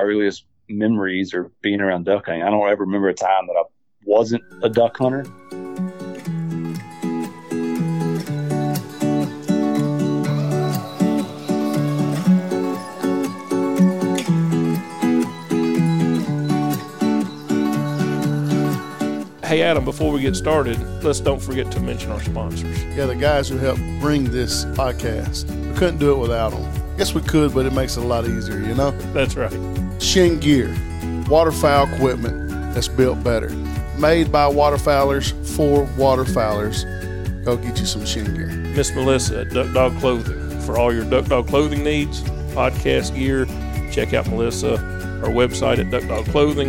my earliest memories are being around duck hunting. I don't ever remember a time that I wasn't a duck hunter. Hey, Adam, before we get started, let's don't forget to mention our sponsors. Yeah, the guys who helped bring this podcast. We couldn't do it without them. Guess we could, but it makes it a lot easier, you know? That's right. Chene Gear, waterfowl equipment that's built better. Made by waterfowlers for waterfowlers. Go get you some Chene Gear. Miss Melissa at Duck Dog Clothing. For all your Duck Dog clothing needs, podcast gear, check out Melissa, our website at Duck Dog Clothing.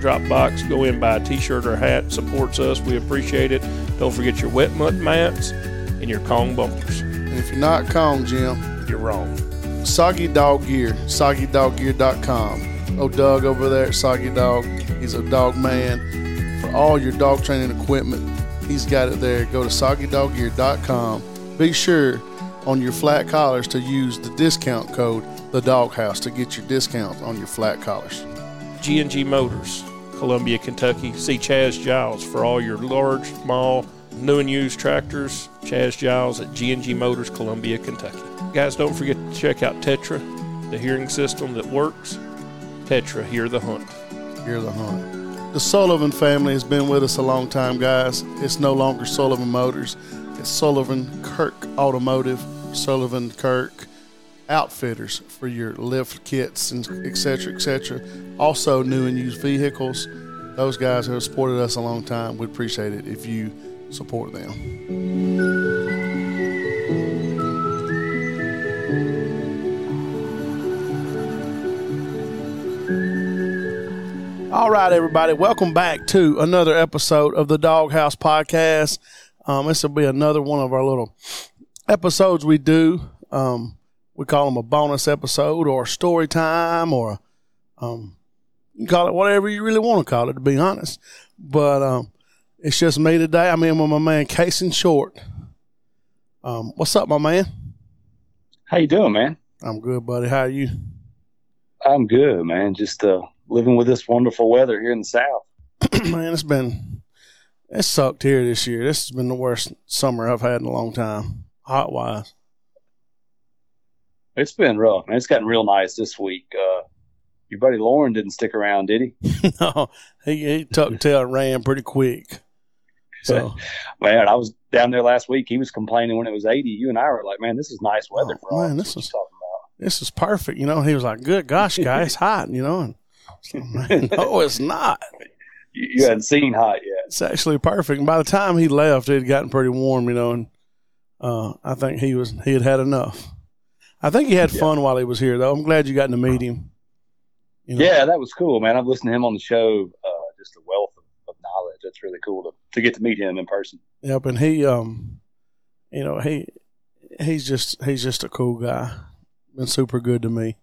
Dropbox, go in, buy a t shirt or hat, supports us. We appreciate it. Don't forget your wet mutt mats and your Kong bumpers. And if you're not Kong, Jim, You're wrong. Soggy Dog Gear, soggydoggear.com. Oh, Doug over there at Soggy Dog, he's a dog man. For all your dog training equipment, he's got it there. Go to soggydoggear.com. Be sure on your flat collars to use the discount code the doghouse to get your discount on your flat collars. G&G Motors, Columbia, Kentucky. See Chaz Giles for all your large, small, new and used tractors. Chaz Giles at G&G Motors, Columbia, Kentucky. Guys, don't forget to check out Tetra, the hearing system that works. Tetra, hear the hunt. Hear the hunt. The Sullivan family has been with us a long time, guys. It's no longer Sullivan Motors. It's Sullivan Kirk Automotive, Sullivan Kirk Outfitters for your lift kits and et cetera, et cetera. Also, new and used vehicles. Those guys have supported us a long time, we'd appreciate it if you support them. All right, everybody, welcome back to another episode of the Doghouse Podcast. Um, this will be another one of our little episodes we do. Um, we call them a bonus episode or story time or um, you can call it whatever you really want to call it, to be honest. But um, it's just me today. I'm in with my man Cason Short. Um, what's up, my man? How you doing, man? I'm good, buddy. How are you? I'm good, man. Just uh, living with this wonderful weather here in the south. man, it's been it sucked here this year. This has been the worst summer I've had in a long time, hot wise. It's been rough, man. It's gotten real nice this week. Uh, your buddy Lauren didn't stick around, did he? no, he he tucked tail and ran pretty quick. So man, I was down there last week. He was complaining when it was 80. You and I were like, man, this is nice weather Oh, for man, this this is is- talking about. this is perfect, you know. He was like, "Good gosh, guys, it's hot," you know. And no, it's not. You, you hadn't seen hot yet. It's actually perfect. And by the time he left, it had gotten pretty warm, you know. And uh, I think he was he had had enough. I think he had fun while he was here, though. I'm glad you got to meet him. You know? Yeah, that was cool, man. I've listened to him on the show. Uh, just a wealth of, of knowledge. That's really cool to, to get to meet him in person. Yep, and he, um, you know, he he's just he's just a cool guy. Been super good to me.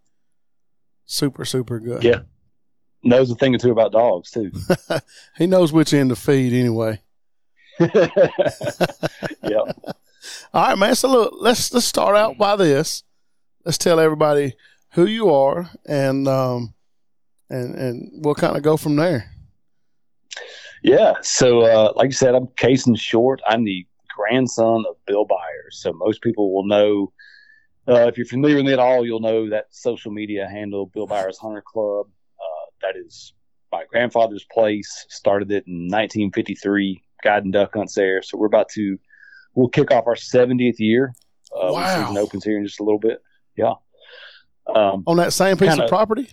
Super, super good. Yeah. Knows a thing or two about dogs too. he knows which end to feed anyway. yeah. All right, man. So look, let's let's start out by this. Let's tell everybody who you are, and um, and and we'll kind of go from there. Yeah. So, uh, like you said, I'm Cason Short. I'm the grandson of Bill Byers. So most people will know, uh, if you're familiar with me at all, you'll know that social media handle, Bill Byers Hunter Club. That is my grandfather's place. Started it in 1953, guiding duck hunts there. So we're about to, we'll kick off our 70th year. Uh, Wow. season opens here in just a little bit. Yeah. Um, On that same piece Kinda- of property.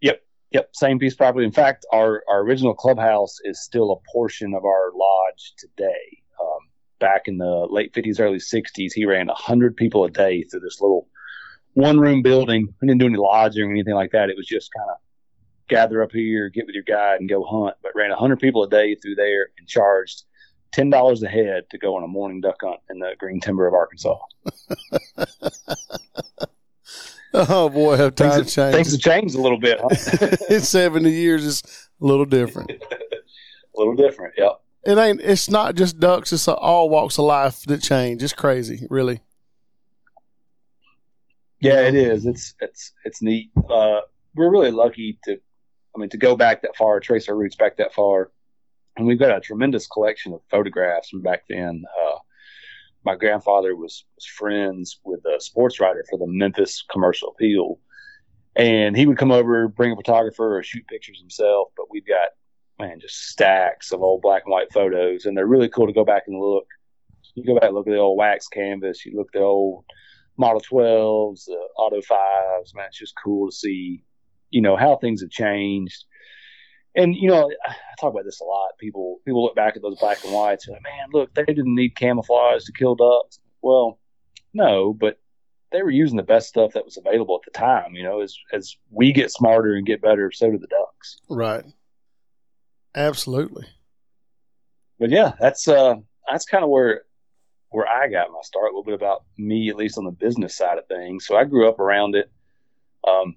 Yep. Yep, same piece of property. In fact, our, our original clubhouse is still a portion of our lodge today. Um, back in the late 50s, early 60s, he ran 100 people a day through this little one room building. We didn't do any lodging or anything like that. It was just kind of gather up here, get with your guide, and go hunt. But ran 100 people a day through there and charged $10 a head to go on a morning duck hunt in the green timber of Arkansas. Oh boy, have Things, times have, things changed. have changed a little bit, huh? in seventy years is a little different. a little different, yep. It ain't. It's not just ducks. It's all walks of life that change. It's crazy, really. Yeah, it is. It's it's it's neat. Uh, we're really lucky to, I mean, to go back that far, trace our roots back that far, and we've got a tremendous collection of photographs from back then. Uh, my grandfather was, was friends with a sports writer for the Memphis Commercial Appeal, and he would come over, bring a photographer, or shoot pictures himself. But we've got man, just stacks of old black and white photos, and they're really cool to go back and look. You go back and look at the old wax canvas. You look at the old Model 12s, the Auto 5s. Man, it's just cool to see, you know, how things have changed. And you know, I talk about this a lot. People people look back at those black and whites and like, man, look, they didn't need camouflage to kill ducks. Well, no, but they were using the best stuff that was available at the time. You know, as as we get smarter and get better, so do the ducks. Right. Absolutely. But yeah, that's uh that's kind of where where I got my start. A little bit about me, at least on the business side of things. So I grew up around it. Um,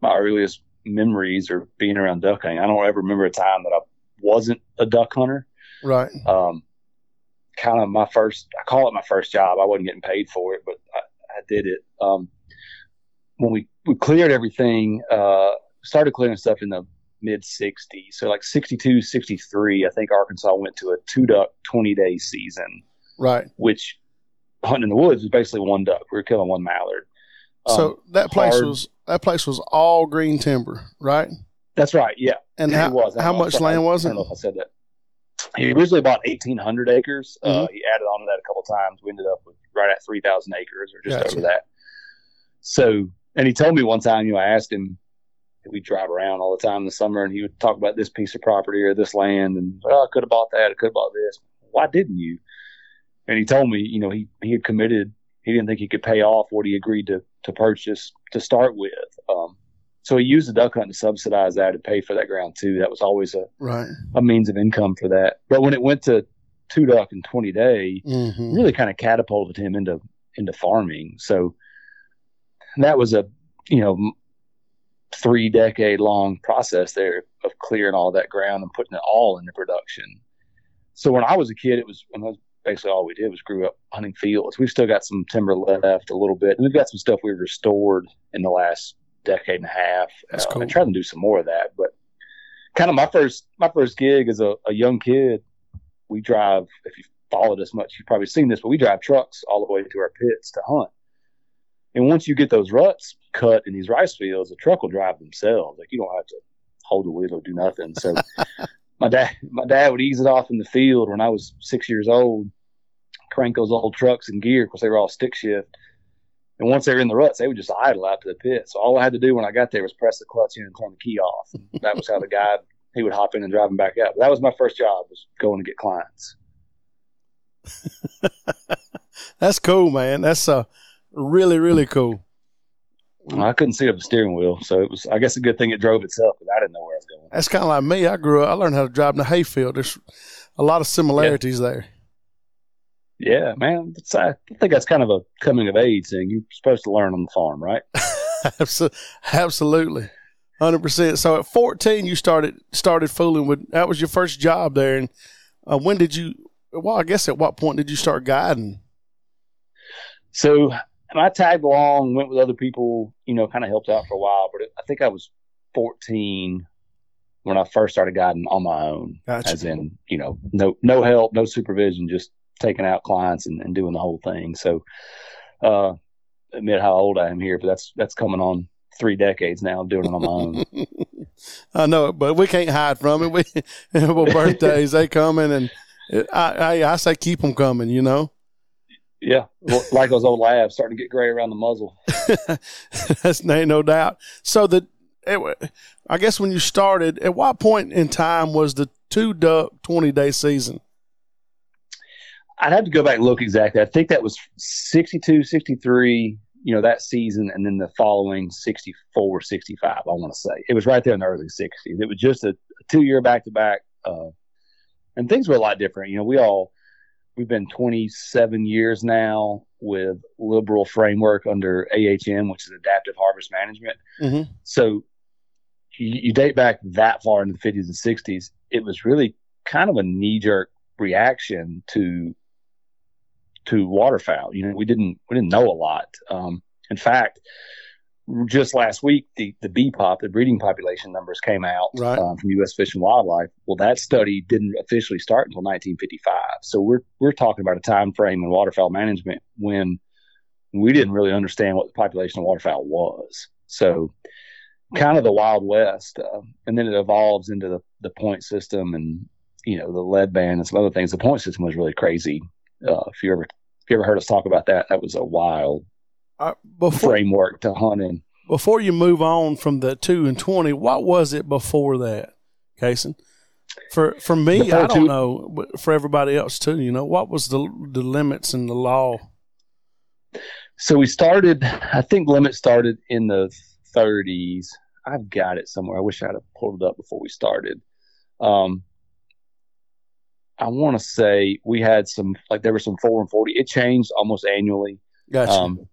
my earliest memories are being around duck hunting. I don't ever remember a time that I wasn't a duck hunter. Right. Um, kind of my first, I call it my first job. I wasn't getting paid for it, but I, I did it. Um, when we, we cleared everything, uh, started clearing stuff in the mid 60s. So like 62, 63, I think Arkansas went to a two duck 20 day season. Right. Which hunting in the woods was basically one duck. We were killing one mallard. Um, so that place hard. was that place was all green timber, right? That's right. Yeah. And how, was. how much land was it? I don't know if I said that. He originally bought 1,800 acres. Uh, mm-hmm. Uh, he added on to that a couple times. We ended up with right at 3,000 acres or just gotcha. over that. So, and he told me one time, you know, I asked him, we drive around all the time in the summer, and he would talk about this piece of property or this land, and oh, I could have bought that, I could have bought this. Why didn't you? And he told me, you know, he he had committed. He didn't think he could pay off what he agreed to to purchase to start with. Um, so he used the duck hunt to subsidize that and pay for that ground too. That was always a right. a means of income for that. But when it went to two duck and twenty day, mm-hmm. really kind of catapulted him into into farming. So that was a you know three decade long process there of clearing all that ground and putting it all into production. So when I was a kid, it was, when I was basically all we did was grew up hunting fields. We've still got some timber left a little bit, and we've got some stuff we've restored in the last decade and a half. That's uh, cool. I try to do some more of that, but kind of my first my first gig as a, a young kid, we drive. If you followed us much, you've probably seen this, but we drive trucks all the way to our pits to hunt. And once you get those ruts cut in these rice fields, the truck will drive themselves. Like you don't have to hold the wheel or do nothing. So my dad, my dad would ease it off in the field when I was six years old, crank those old trucks and gear because they were all stick shift. And once they were in the ruts, they would just idle out to the pit. So all I had to do when I got there was press the clutch in and turn the key off. That was how the guy he would hop in and drive them back out. But that was my first job was going to get clients. That's cool, man. That's uh really really cool. I couldn't see up the steering wheel, so it was. I guess a good thing it drove itself because I didn't know where I was going. That's kind of like me. I grew up. I learned how to drive in a hayfield. There's a lot of similarities yeah. there. Yeah, man. I think that's kind of a coming of age thing. You're supposed to learn on the farm, right? Absolutely, hundred percent. So at 14, you started started fooling with. That was your first job there, and uh, when did you? Well, I guess at what point did you start guiding? So I tagged along, went with other people, you know, kind of helped out for a while. But I think I was 14 when I first started guiding on my own, gotcha. as in, you know, no no help, no supervision, just taking out clients and, and doing the whole thing. So, uh, admit how old I am here, but that's that's coming on three decades now doing it on my own. I know it, but we can't hide from it. We well, birthdays they coming, and I, I I say keep them coming. You know. Yeah, like those old labs starting to get gray around the muzzle. That's ain't no doubt. So the, it, I guess when you started, at what point in time was the two duck twenty day season? I'd have to go back and look exactly. I think that was 62, 63, you know, that season, and then the following 64, 65, I want to say. It was right there in the early 60s. It was just a, a two year back to back. And things were a lot different. You know, we all, we've been 27 years now with liberal framework under AHM, which is Adaptive Harvest Management. Mm-hmm. So you, you, date back that far into the 50s and 60s, it was really kind of a knee jerk reaction to to waterfowl. You know, we didn't we didn't know a lot. Um, in fact, just last week, the the pop the breeding population numbers came out Right. um, from U.S. Fish and Wildlife. Well, that study didn't officially start until 1955. So we're we're talking about a time frame in waterfowl management when we didn't really understand what the population of waterfowl was. So kind of the Wild West, uh, and then it evolves into the, the point system and you know the lead band and some other things. The point system was really crazy. Uh, if you ever if you ever heard us talk about that, that was a wild Uh, before framework to hunt in. before you move on from the two and twenty, what was it before that, Cason? For for me, Before I don't two- know, but for everybody else too, you know, what was the the limits and the law? So we started, I think limit started in the 30s. I've got it somewhere. I wish I'd have pulled it up before we started. Um, I want to say we had some, like there were some four and 40. It changed almost annually. Gotcha. Um,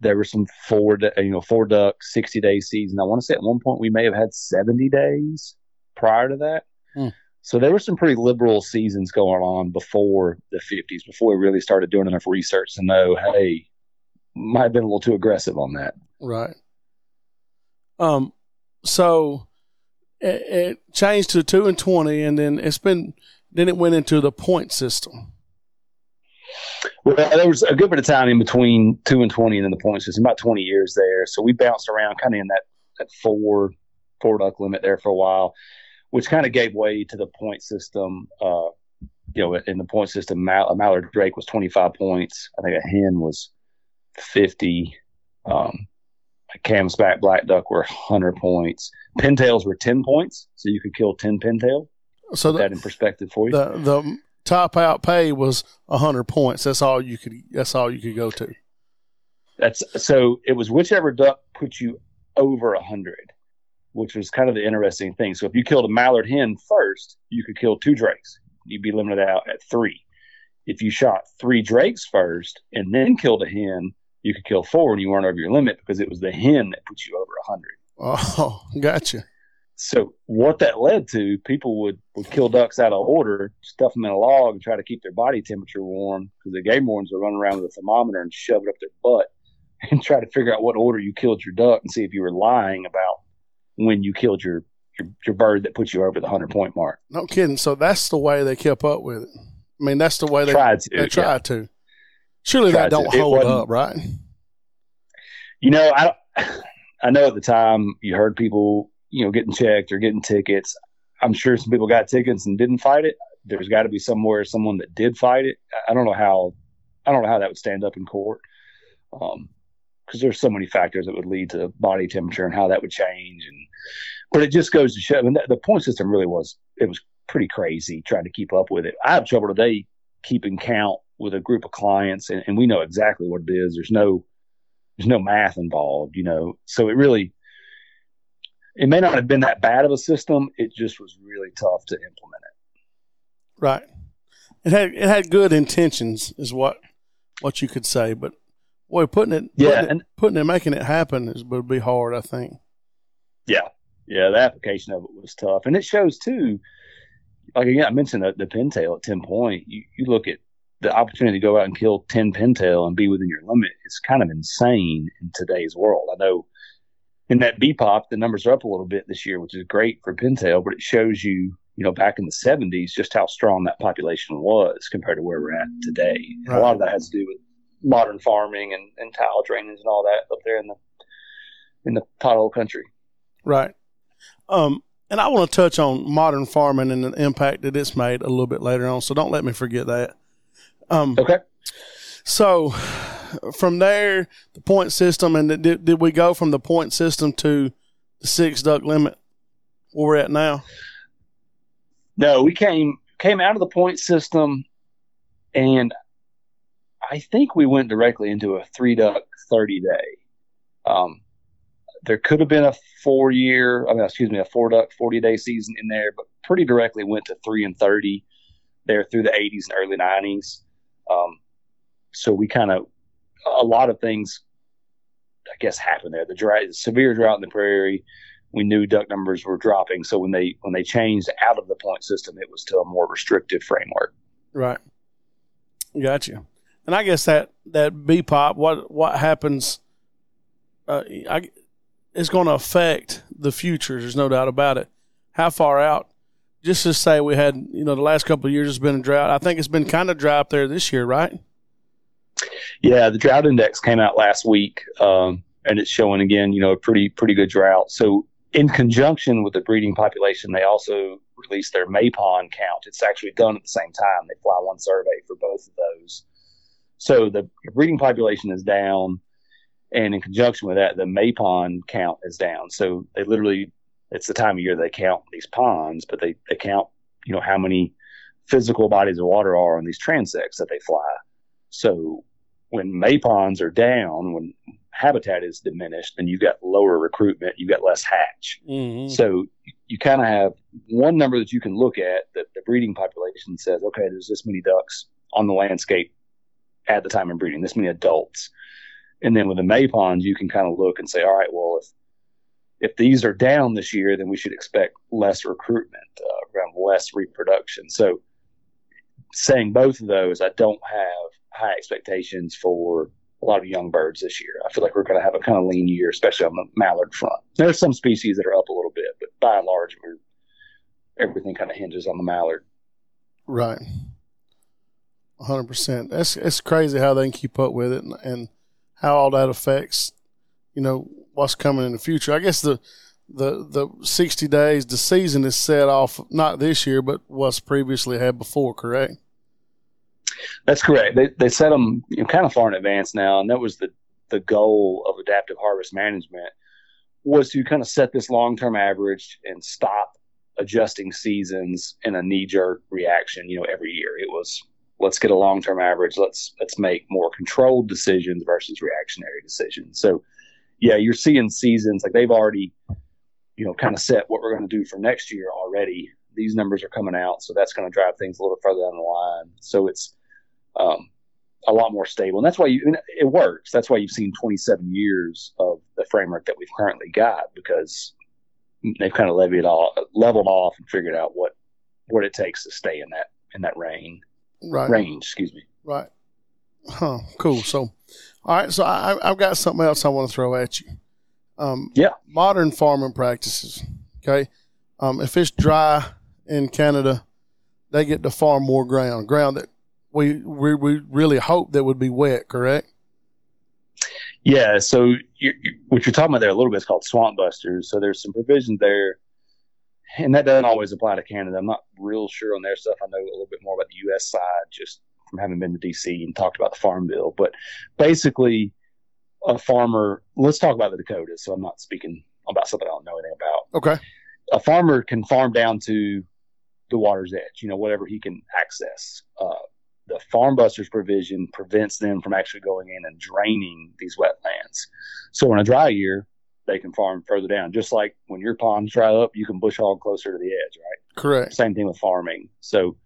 there were some four, you know, four duck, 60 day season. I want to say at one point we may have had 70 days prior to that. Hmm. So there were some pretty liberal seasons going on before the 50s, before we really started doing enough research to know, hey, might have been a little too aggressive on that. Right. Um. So it, it changed to two and twenty, and then it's been then it went into the point system. Well, there was a good bit of time in between two and twenty, and then the point system, about twenty years there. So we bounced around, kind of in that that four four duck limit there for a while, which kind of gave way to the point system. Uh, you know, in the point system, Mal- a mallard drake was twenty five points. I think a hen was fifty. Um, a canvasback black duck were hundred points. Pintails were ten points, so you could kill ten pintail. So the that in perspective for you. the, the top out pay was hundred points. That's all you could. That's all you could go to. That's so it was whichever duck put you over a hundred, which was kind of the interesting thing. So if you killed a mallard hen first, you could kill two drakes. You'd be limited out at three. If you shot three drakes first and then killed a hen, you could kill four and you weren't over your limit because it was the hen that put you over a hundred. Oh, gotcha. So what that led to, people would, would kill ducks out of order, stuff them in a log, and try to keep their body temperature warm because the game wardens would run around with a thermometer and shove it up their butt and try to figure out what order you killed your duck and see if you were lying about when you killed your your, your bird that put you over the hundred point mark. No kidding. So that's the way they kept up with it. I mean, that's the way they tried to, they yeah. to. Surely Tried that don't to. Hold up, right? You know, I I know at the time you heard people you know getting checked or getting tickets. I'm sure some people got tickets and didn't fight it. There's got to be somewhere someone that did fight it. I- don't know how I don't know how that would stand up in court. Um, because there's so many factors that would lead to body temperature and how that would change and but it just goes to show I mean, the, the point system really was it was pretty crazy trying to keep up with it. I have trouble today keeping count with a group of clients and, and we know exactly what it is. There's no there's no math involved, you know. So it really it may not have been that bad of a system. It just was really tough to implement it. Right. It had it had good intentions, is what what you could say, but boy, putting it, Yeah, putting it, and- putting it, making it happen is would be hard. I think. Yeah. Yeah, the application of it was tough. And it shows too, like again, I mentioned the, the pintail at 10 point. You, you look at the opportunity to go out and kill 10 pintail and be within your limit It's kind of insane in today's world. I know in that BPOP, the numbers are up a little bit this year, which is great for pintail, but it shows you, you know, back in the 70s, just how strong that population was compared to where we're at today. Right. A lot of that has to do with modern farming and, and tile drainage and all that up there in the in the pothole country. Right. Um, and I want to touch on modern farming and the impact that it's made a little bit later on. So don't let me forget that. Um, Okay. so from there, the point system, and did, did we go from the point system to the six duck limit where we're at now? No, we came came out of the point system, and I think we went directly into a three duck thirty day. Um, there could have been a four year, I mean, excuse me, a four duck forty day season in there, but pretty directly went to three and thirty there through the eighties and early nineties. Um, so we kind of a lot of things, I guess, happened there. The dry, severe drought in the prairie we knew duck numbers were dropping. So when they when they changed out of the point system, it was to a more restrictive framework. Right. Gotcha. And I guess that that B pop, what what happens? Uh, I is going to affect the future. There's no doubt about it. How far out? Just to say, we had you know the last couple of years has been a drought. I think it's been kind of dry up there this year, right? Yeah, the drought index came out last week, um, and it's showing again, you know, a pretty pretty good drought. So in conjunction with the breeding population, they also released their Maypond count. It's actually done at the same time. They fly one survey for both of those. So the breeding population is down, and in conjunction with that, the Maypond count is down. So they literally, it's the time of year they count these ponds, but they, they count, you know, how many physical bodies of water are on these transects that they fly. So when Mayponds are down, when habitat is diminished, then you've got lower recruitment, you've got less hatch. Mm-hmm. So you kind of have one number that you can look at that the breeding population says, okay, there's this many ducks on the landscape at the time of breeding, this many adults. And then with the Mayponds, you can kind of look and say, all right, well, if if these are down this year, then we should expect less recruitment, uh, around less reproduction. So saying both of those, I don't have high expectations for a lot of young birds this year. I feel like we're going to have a kind of lean year, especially on the mallard front. There's some species that are up a little bit, but by and large, we're, everything kind of hinges on the mallard. Right. 100%. That's it's crazy how they can keep up with it and, and how all that affects, you know, what's coming in the future. I guess the the the 60 days, the season is set off not this year, but what's previously had before, correct? That's correct. They they set them you know, kind of far in advance now, and that was the the goal of adaptive harvest management was to kind of set this long term average and stop adjusting seasons in a knee jerk reaction. You know, every year it was let's get a long term average. Let's let's make more controlled decisions versus reactionary decisions. So, yeah, you're seeing seasons like they've already, you know, kind of set what we're going to do for next year already. These numbers are coming out, so that's going to drive things a little further down the line. So it's um, a lot more stable. And that's why you, it works. That's why you've seen 27 years of the framework that we've currently got because they've kind of levied all, leveled off and figured out what, what it takes to stay in that, in that range. Right. Range, excuse me. Right. Huh. Cool. So, all right. So I, I've got something else I want to throw at you. Um, yeah. Modern farming practices. Okay. Um, if it's dry in Canada, they get to farm more ground, ground that we, we, we really hope that would be wet, correct? Yeah. So you, you, what you're talking about there a little bit is called swamp busters. So there's some provisions there, and that doesn't always apply to Canada. I'm not real sure on their stuff. I know a little bit more about the U.S. side just from having been to D.C. and talked about the farm bill. But basically, a farmer. Let's talk about the Dakotas. So I'm not speaking about something I don't know anything about. Okay. A farmer can farm down to the water's edge. You know, whatever he can access. Uh, the farm busters provision prevents them from actually going in and draining these wetlands. So in a dry year, they can farm further down. Just like when your ponds dry up, you can bush hog closer to the edge, right? Correct. Same thing with farming. So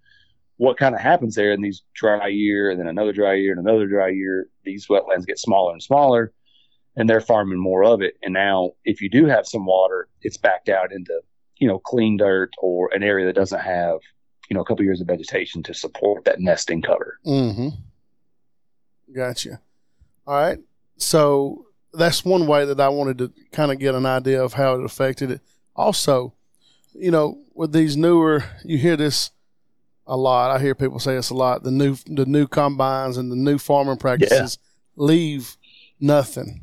what kind of happens there in these dry year and then another dry year and another dry year, these wetlands get smaller and smaller and they're farming more of it. And now if you do have some water, it's backed out into, you know, clean dirt or an area that doesn't have you know a couple years of vegetation to support that nesting cover. Mm-hmm. Gotcha. All right. So that's one way that I wanted to kind of get an idea of how it affected it. Also, you know, with these newer, you hear this a lot. I hear people say this a lot. The new the new combines and the new farming practices yeah. leave nothing.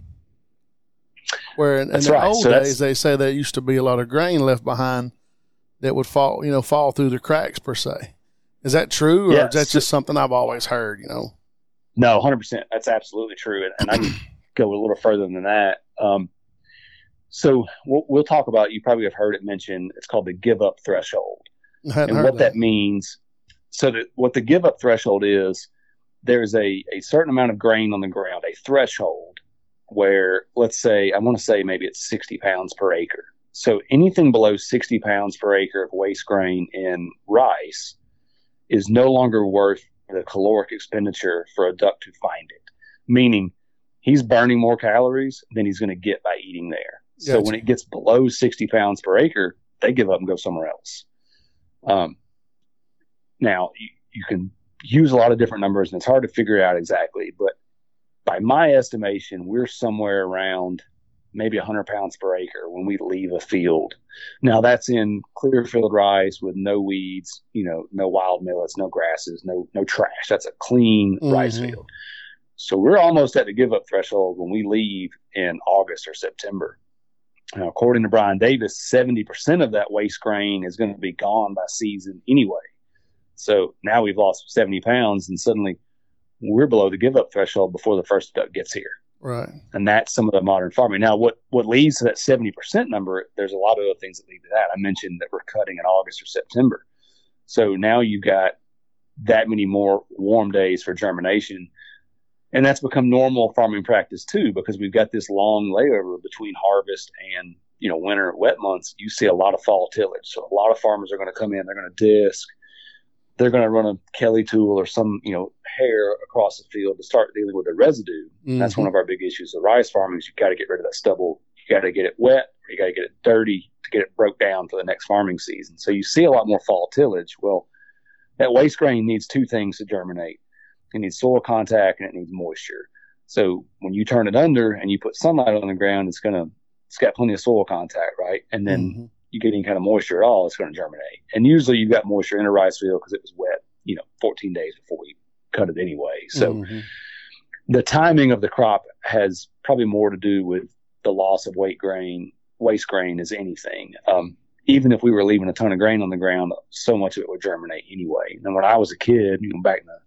Where in, in the right. old so days they say there used to be a lot of grain left behind that would fall, you know, fall through the cracks per se. Is that true, or yes. is that just something I've always heard? You know. No, hundred percent. That's absolutely true, and, and I can go a little further than that. Um, so we'll, we'll, talk about. You probably have heard it mentioned. It's called the give up threshold, and what that. that means. So that what the give up threshold is, there's a a certain amount of grain on the ground, a threshold where, let's say, I want to say maybe it's 60 pounds per acre. So anything below 60 pounds per acre of waste grain in rice is no longer worth the caloric expenditure for a duck to find it. Meaning he's burning more calories than he's going to get by eating there. So when it gets below 60 pounds per acre, they give up and go somewhere else. Um, now you, you can use a lot of different numbers and it's hard to figure out exactly, but by my estimation, we're somewhere around maybe 100 pounds per acre when we leave a field. Now that's in clear field rice with no weeds, you know, no wild millets, no grasses, no no trash. That's a clean mm-hmm. rice field. So we're almost at the give up threshold when we leave in August or September. Now, according to Brian Davis, 70% of that waste grain is going to be gone by season anyway. So now we've lost 70 pounds and suddenly we're below the give up threshold before the first duck gets here. Right. And that's some of the modern farming. Now, what, what leads to that 70% number, there's a lot of other things that lead to that. I mentioned that we're cutting in August or September. So now you've got that many more warm days for germination. And that's become normal farming practice too, because we've got this long layover between harvest and, you know, winter wet months. You see a lot of fall tillage. So a lot of farmers are going to come in, they're going to disc, they're going to run a Kelly tool or some, you know, hair across the field to start dealing with the residue. Mm-hmm. That's one of our big issues of rice farming is you got to get rid of that stubble. You got to get it wet. You got to get it dirty to get it broke down for the next farming season. So you see a lot more fall tillage. Well, that waste grain needs two things to germinate. It needs soil contact and it needs moisture. So when you turn it under and you put sunlight on the ground, it's going to, it's got plenty of soil contact, right? And then mm-hmm you get any kind of moisture at all, it's going to germinate. And usually you've got moisture in a rice field because it was wet, you know, 14 days before we cut it anyway. So mm-hmm. the timing of the crop has probably more to do with the loss of weight grain, waste grain as anything. Um, even if we were leaving a ton of grain on the ground, so much of it would germinate anyway. And when I was a kid, you know, back in the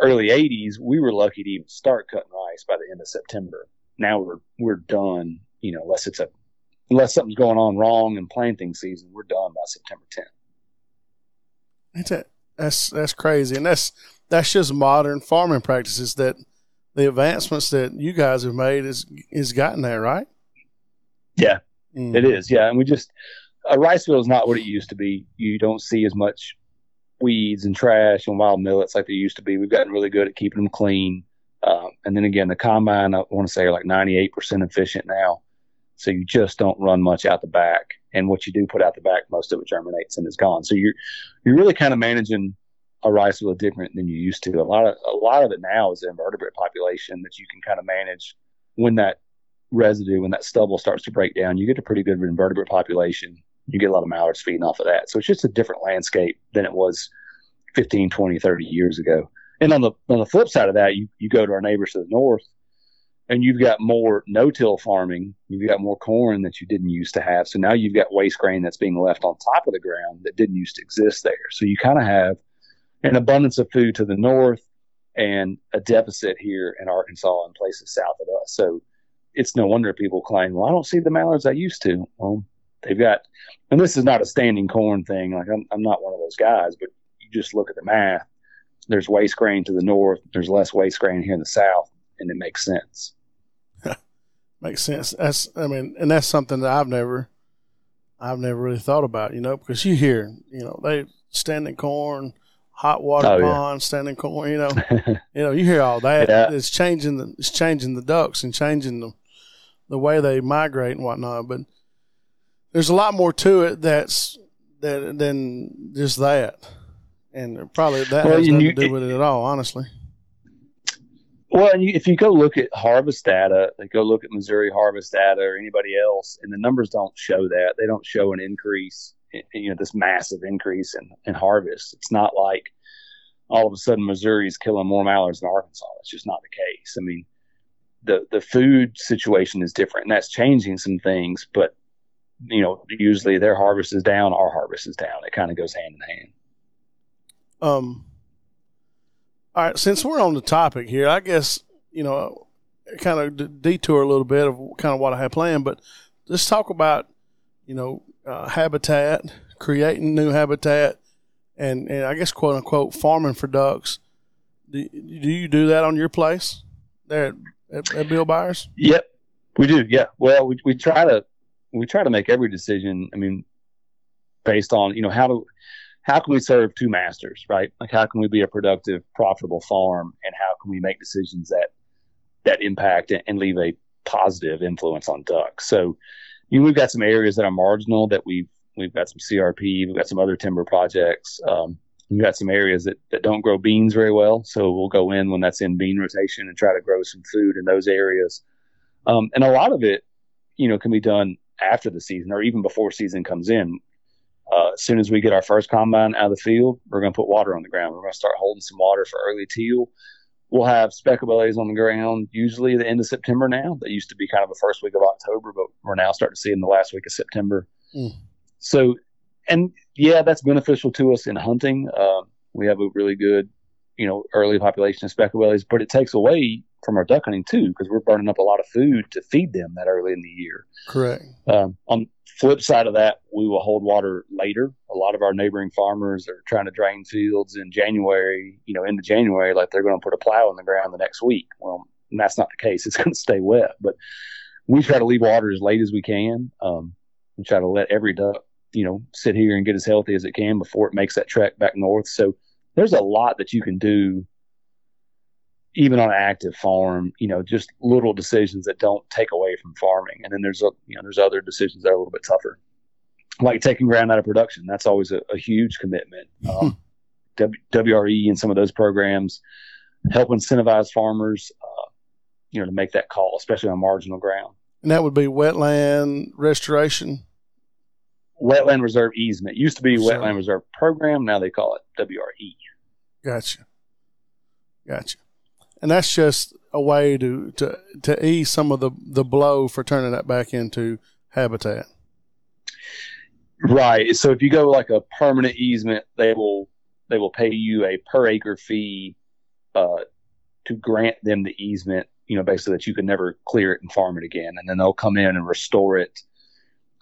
early 80s, we were lucky to even start cutting rice by the end of September. Now we're we're done, you know, unless it's a unless something's going on wrong in planting season, we're done by September 10th. That's it. That's that's crazy, and that's that's just modern farming practices that the advancements that you guys have made is is gotten there, right? Yeah, mm. it is. Yeah, and we just a rice field is not what it used to be. You don't see as much weeds and trash and wild millets like they used to be. We've gotten really good at keeping them clean. Um, and then again, the combine, I want to say, are like 98% efficient now. So you just don't run much out the back. And what you do put out the back, most of it germinates and is gone. So you're you're really kind of managing a rice a little different than you used to. A lot of a lot of it now is invertebrate population that you can kind of manage when that residue, when that stubble starts to break down, you get a pretty good invertebrate population. You get a lot of mallards feeding off of that. So it's just a different landscape than it was 15, 20, 30 years ago. And on the on the flip side of that, you, you go to our neighbors to the north and you've got more no-till farming. You've got more corn that you didn't used to have. So now you've got waste grain that's being left on top of the ground that didn't used to exist there. So you kind of have an abundance of food to the north and a deficit here in Arkansas and places south of us. So it's no wonder people claim, well, I don't see the mallards I used to. Well, they've got, and this is not a standing corn thing. Like I'm, I'm not one of those guys, but you just look at the math. There's waste grain to the north. There's less waste grain here in the south, and it makes sense. Makes sense. That's I mean, and that's something that I've never, I've never really thought about. You know, because you hear, you know, they standing corn, hot water oh, pond, yeah. standing corn. You know, you know, you hear all that. Yeah. It's changing the it's changing the ducks and changing the the way they migrate and whatnot. But there's a lot more to it that's that than just that, and probably that well, has nothing you, to do with it at all. Honestly. Well, and you, if you go look at harvest data, like go look at Missouri harvest data or anybody else, and the numbers don't show that. They don't show an increase, in, you know, this massive increase in, in harvest. It's not like all of a sudden Missouri is killing more mallards than Arkansas. It's just not the case. I mean, the the food situation is different, and that's changing some things. But you know, usually their harvest is down, our harvest is down. It kind of goes hand in hand. Um, all right, since we're on the topic here, I guess you know, kind of detour a little bit of kind of what I had planned, but let's talk about you know uh, habitat, creating new habitat, and and I guess quote unquote farming for ducks. Do, do you do that on your place there at, at Bill Byers? Yep, we do. Yeah. Well, we we try to we try to make every decision. I mean, based on you know how to how can we serve two masters, right? Like how can we be a productive, profitable farm, and how can we make decisions that that impact and leave a positive influence on ducks? So, you know, we've got some areas that are marginal that we've we've got some CRP, we've got some other timber projects. Um, we've got some areas that, that don't grow beans very well, so we'll go in when that's in bean rotation and try to grow some food in those areas. Um, and a lot of it you know, can be done after the season or even before season comes in. Uh, as soon as we get our first combine out of the field, we're going to put water on the ground. We're going to start holding some water for early teal. We'll have speckled bellies on the ground usually the end of September now. That used to be kind of the first week of October, but we're now starting to see in the last week of September. Mm. So, and yeah, that's beneficial to us in hunting. Uh, we have a really good, you know, early population of speckled bellies, but it takes away from our duck hunting too because we're burning up a lot of food to feed them that early in the year. Correct. Um, on flip side of that, we will hold water later. A lot of our neighboring farmers are trying to drain fields in January, you know, into January, like they're going to put a plow in the ground the next week. Well, that's not the case. It's going to stay wet, but we try to leave water as late as we can. Um, we try to let every duck, you know, sit here and get as healthy as it can before it makes that trek back north. So there's a lot that you can do even on an active farm, you know, just little decisions that don't take away from farming. And then there's a, you know, there's other decisions that are a little bit tougher, like taking ground out of production. That's always a, a huge commitment. Um, w, WRE and some of those programs help incentivize farmers, uh, you know, to make that call, especially on marginal ground. And that would be wetland restoration. Wetland reserve easement it used to be wetland reserve program. Now they call it WRE. Gotcha. Gotcha and that's just a way to to to ease some of the the blow for turning that back into habitat. Right. So if you go like a permanent easement, they will they will pay you a per acre fee uh, to grant them the easement. You know, basically that you can never clear it and farm it again, and then they'll come in and restore it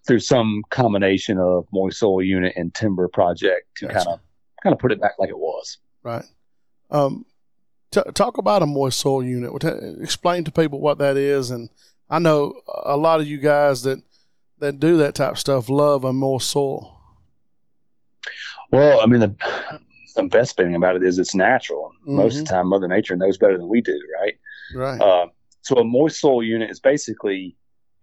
through some combination of moist soil unit and timber project to kind of kind of put it back like it was. Right. Um, T- talk about a moist soil unit. Explain to people what that is, and I know a lot of you guys that that do that type of stuff love a moist soil. Well, I mean, the, the best thing about it is it's natural. Mm-hmm. Most of the time, Mother Nature knows better than we do, right? Right. Uh, so a moist soil unit is basically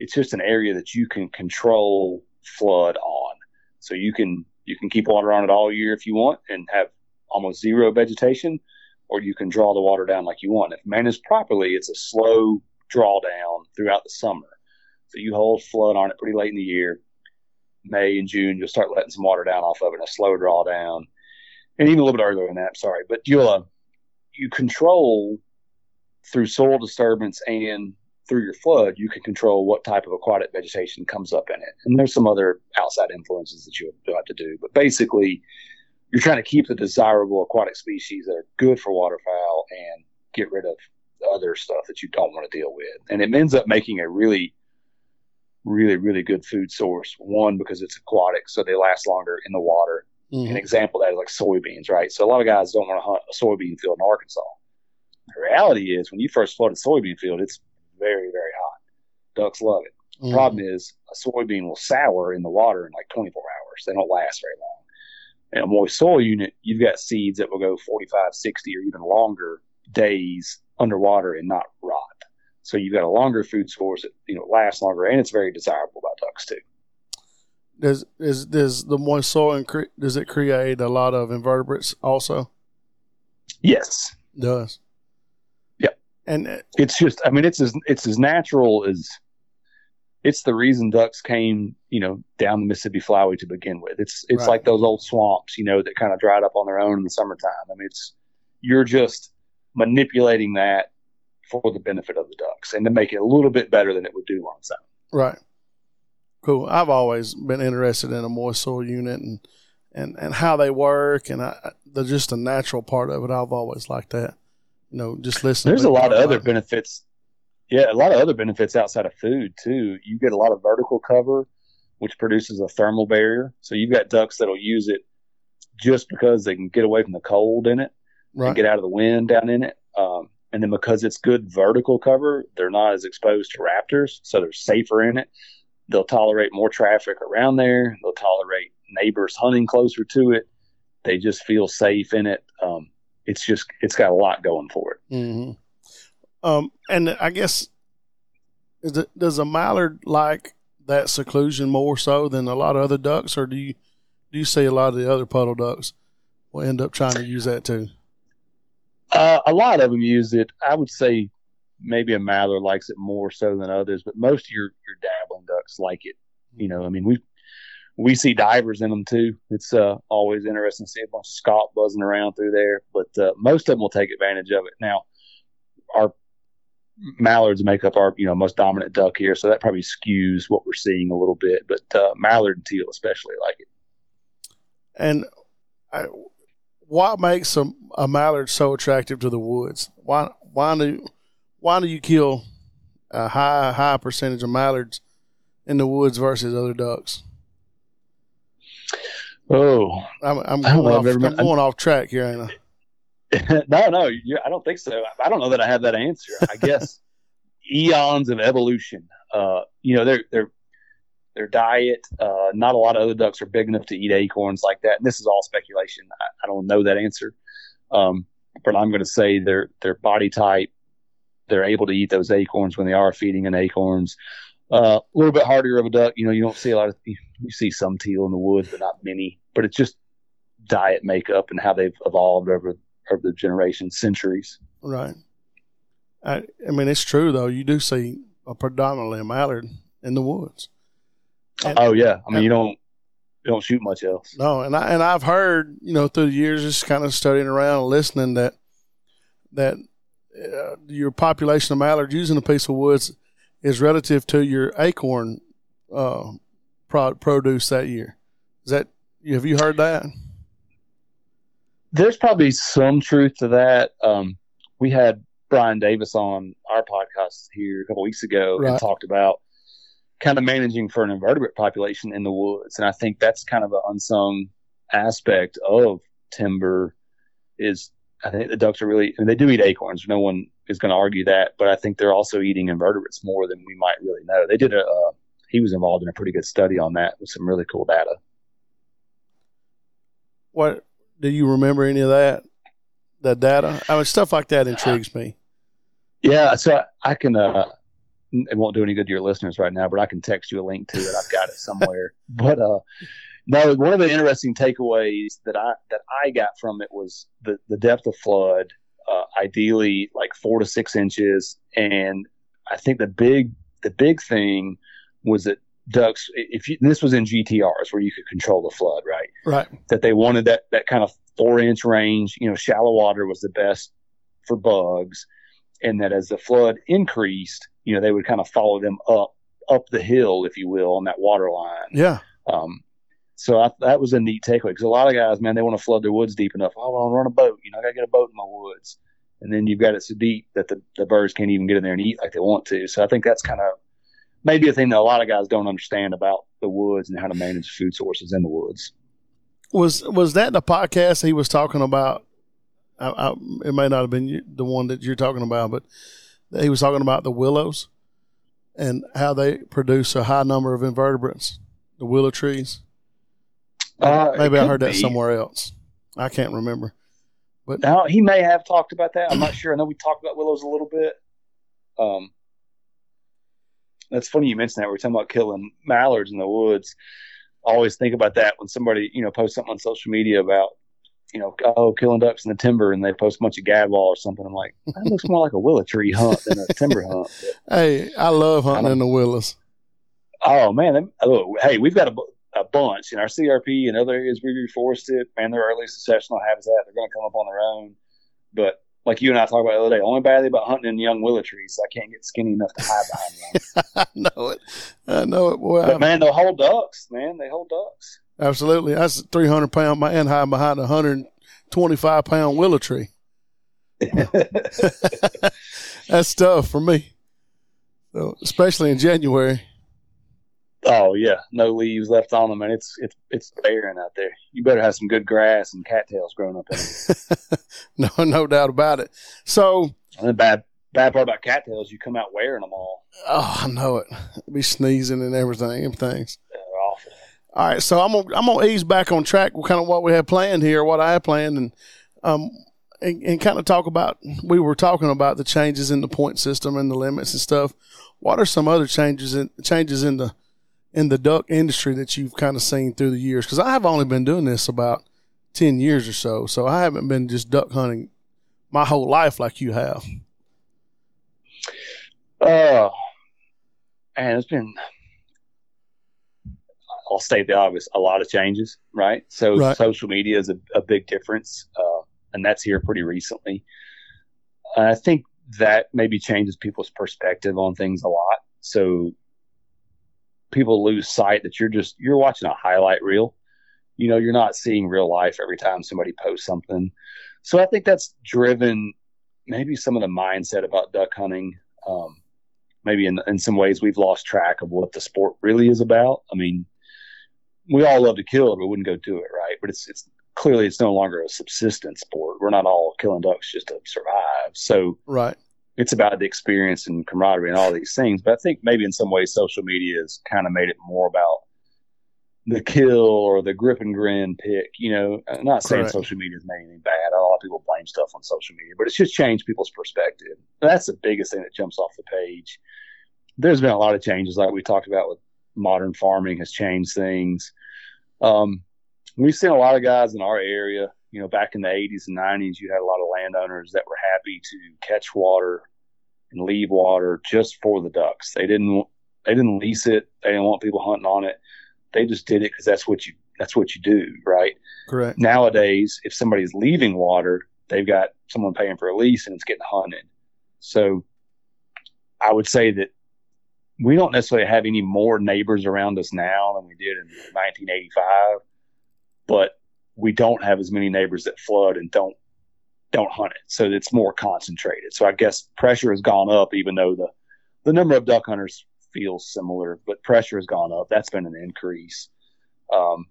it's just an area that you can control flood on. So you can you can keep water on it all year if you want and have almost zero vegetation, or you can draw the water down like you want. If managed properly, it's a slow drawdown throughout the summer. So you hold flood on it pretty late in the year. May and June, you'll start letting some water down off of it, a slow drawdown, and even a little bit earlier than that. Sorry, but you'll uh, you control through soil disturbance and through your flood, you can control what type of aquatic vegetation comes up in it. And there's some other outside influences that you have to do, but basically, you're trying to keep the desirable aquatic species that are good for waterfowl and get rid of the other stuff that you don't want to deal with. And it ends up making a really, really, really good food source. One, because it's aquatic, so they last longer in the water. Mm-hmm. An example of that is like soybeans, right? So a lot of guys don't want to hunt a soybean field in Arkansas. The reality is, when you first flood a soybean field, it's very, very hot. Ducks love it. The mm-hmm. problem is, a soybean will sour in the water in like 24 hours. They don't last very long in a moist soil unit, you've got seeds that will go 45, 60, or even longer days underwater and not rot. So you've got a longer food source that you know lasts longer, and it's very desirable by ducks too. Does is does the moist soil does it create a lot of invertebrates also? Yes, it does. And uh, it's just I mean it's as it's as natural as it's the reason ducks came, you know, down the Mississippi Flyway to begin with. It's it's right. like those old swamps, you know, that kind of dried up on their own in the summertime. I mean, it's you're just manipulating that for the benefit of the ducks and to make it a little bit better than it would do on its own. Right. Cool. I've always been interested in a moist soil unit and and and how they work and I, they're just a natural part of it. I've always liked that. You know, just listen. There's a lot of other benefits yeah, a lot of other benefits outside of food too. You get a lot of vertical cover, which produces a thermal barrier. So you've got ducks that'll use it just because they can get away from the cold in it right. and get out of the wind down in it. Um, and then because it's good vertical cover, they're not as exposed to raptors, so they're safer in it. They'll tolerate more traffic around there. They'll tolerate neighbors hunting closer to it. They just feel safe in it. Um, it's just it's got a lot going for it. Mm-hmm. Um, and I guess it, does a mallard like that seclusion more so than a lot of other ducks, or do you do you see a lot of the other puddle ducks will end up trying to use that too? Uh, a lot of them use it. I would say maybe a mallard likes it more so than others, but most of your your dabbling ducks like it. You know, I mean, we we see divers in them too. It's uh, always interesting to see a bunch of scaup buzzing around through there, but uh, most of them will take advantage of it. Now, our mallards make up our you know most dominant duck here, so that probably skews what we're seeing a little bit. But uh, mallard and teal especially like it. And I, what makes a, a mallard so attractive to the woods? Why why do why do you kill a high high percentage of mallards in the woods versus other ducks? Oh, I'm, I'm going, off, I'm going off track here, ain't I? no, no, I don't think so. I don't know that I have that answer. I guess eons of evolution. Uh, you know, their their their diet. Uh, not a lot of other ducks are big enough to eat acorns like that. And this is all speculation. I, I don't know that answer, um, but I'm going to say their their body type. They're able to eat those acorns when they are feeding on acorns. Uh, a little bit harder of a duck. You know, you don't see a lot of you see some teal in the woods, but not many. But it's just diet makeup and how they've evolved over over the generations, centuries. Right. I, I mean, it's true though. You do see a predominantly a mallard in the woods. And, oh yeah, I mean and, you don't you don't shoot much else. No, and I and I've heard you know through the years just kind of studying around, and listening that that uh, your population of mallards using a piece of woods is relative to your acorn uh, produce that year. Is that have you heard that? There's probably some truth to that. Um, we had Brian Davis on our podcast here a couple weeks ago right. and talked about kind of managing for an invertebrate population in the woods, and I think that's kind of an unsung aspect of timber. Is I think the ducks are really I mean, they do eat acorns. No one is going to argue that, but I think they're also eating invertebrates more than we might really know. They did a uh, he was involved in a pretty good study on that with some really cool data. What do you remember any of that? That data? I mean, stuff like that intrigues me. Yeah, so I can. Uh, it won't do any good to your listeners right now, but I can text you a link to it. I've got it somewhere. but uh, no, one of the interesting takeaways that I that I got from it was the the depth of flood uh, ideally like four to six inches. And I think the big the big thing was that ducks. If you, this was in GTRs where you could control the flood, right? Right. That they wanted that that kind of four inch range. You know, shallow water was the best for bugs, and that as the flood increased, you know, they would kind of follow them up up the hill, if you will, on that water line. Yeah. Um, so I, that was a neat takeaway because a lot of guys, man, they want to flood their woods deep enough. Oh, I want to run a boat. You know, I got to get a boat in my woods. And then you've got it so deep that the, the birds can't even get in there and eat like they want to. So I think that's kind of maybe a thing that a lot of guys don't understand about the woods and how to manage food sources in the woods. Was was that the podcast he was talking about? I, I, it may not have been the one that you're talking about, but he was talking about the willows and how they produce a high number of invertebrates, the willow trees. Uh, Maybe I heard that be. somewhere else. I can't remember. But now he may have talked about that. I'm not sure. I know we talked about willows a little bit. Um, that's funny you mentioned that. We are talking about killing mallards in the woods. Always think about that when somebody you know posts something on social media about you know oh killing ducks in the timber and they post a bunch of gadwall or something. I'm like that looks more like a willow tree hunt than a timber hunt. But, hey, I love hunting I in the willows. Oh man, oh, hey, we've got a a bunch in our CRP and other areas we reforested. Man, they're early successional habitat. They're going to come up on their own. But like you and I talked about the other day, only bad thing about hunting in young willow trees, I can't get skinny enough to hide behind them. I know it. I know it. Boy, but man, they'll hold ducks. Man, they hold ducks. Absolutely. That's a 300 pound man hiding behind a 125 pound willow tree. That's tough for me. So, especially in January. Oh yeah, no leaves left on them, and it's it's it's barren out there. You better have some good grass and cattails growing up in it. no, no doubt about it. So and the bad bad part about cattails, you come out wearing them all. Oh, I know it. Be sneezing and everything and things. They're awful. All right, so I'm gonna I'm gonna ease back on track with kind of what we had planned here, what I had planned, and um and, and kind of talk about we were talking about the changes in the point system and the limits and stuff. What are some other changes in changes in the in the duck industry that you've kind of seen through the years? Because I have only been doing this about 10 years or so. So I haven't been just duck hunting my whole life like you have. Oh, and it's been. I'll state the obvious: a lot of changes, right? So Right. social media is a, a big difference, uh, and that's here pretty recently. And I think that maybe changes people's perspective on things a lot. So people lose sight that you're just you're watching a highlight reel. You know, you're not seeing real life every time somebody posts something. So I think that's driven maybe some of the mindset about duck hunting. Um, maybe in in some ways we've lost track of what the sport really is about. I mean, we all love to kill but wouldn't go do it, right? But it's it's clearly it's no longer a subsistence sport. We're not all killing ducks just to survive. So Right. It's about the experience and camaraderie and all these things. But I think maybe in some ways social media has kind of made it more about the kill or the grip and grin pick. You know, I'm not saying Correct. social media has made anything bad. A lot of people blame stuff on social media, but it's just changed people's perspective. That's the biggest thing that jumps off the page. There's been a lot of changes, like we talked about with modern farming has changed things. Um, we've seen a lot of guys in our area. You know, back in the 80s and 90s, you had a lot of landowners that were happy to catch water and leave water just for the ducks. They didn't they didn't lease it. They didn't want people hunting on it. They just did it because that's what you that's what you do, right? Correct. Nowadays, if somebody's leaving water, they've got someone paying for a lease and it's getting hunted. So I would say that we don't necessarily have any more neighbors around us now than we did in 1985, but we don't have as many neighbors that flood and don't don't hunt it. So it's more concentrated. So I guess pressure has gone up, even though the the number of duck hunters feels similar, but pressure has gone up. That's been an increase. Um,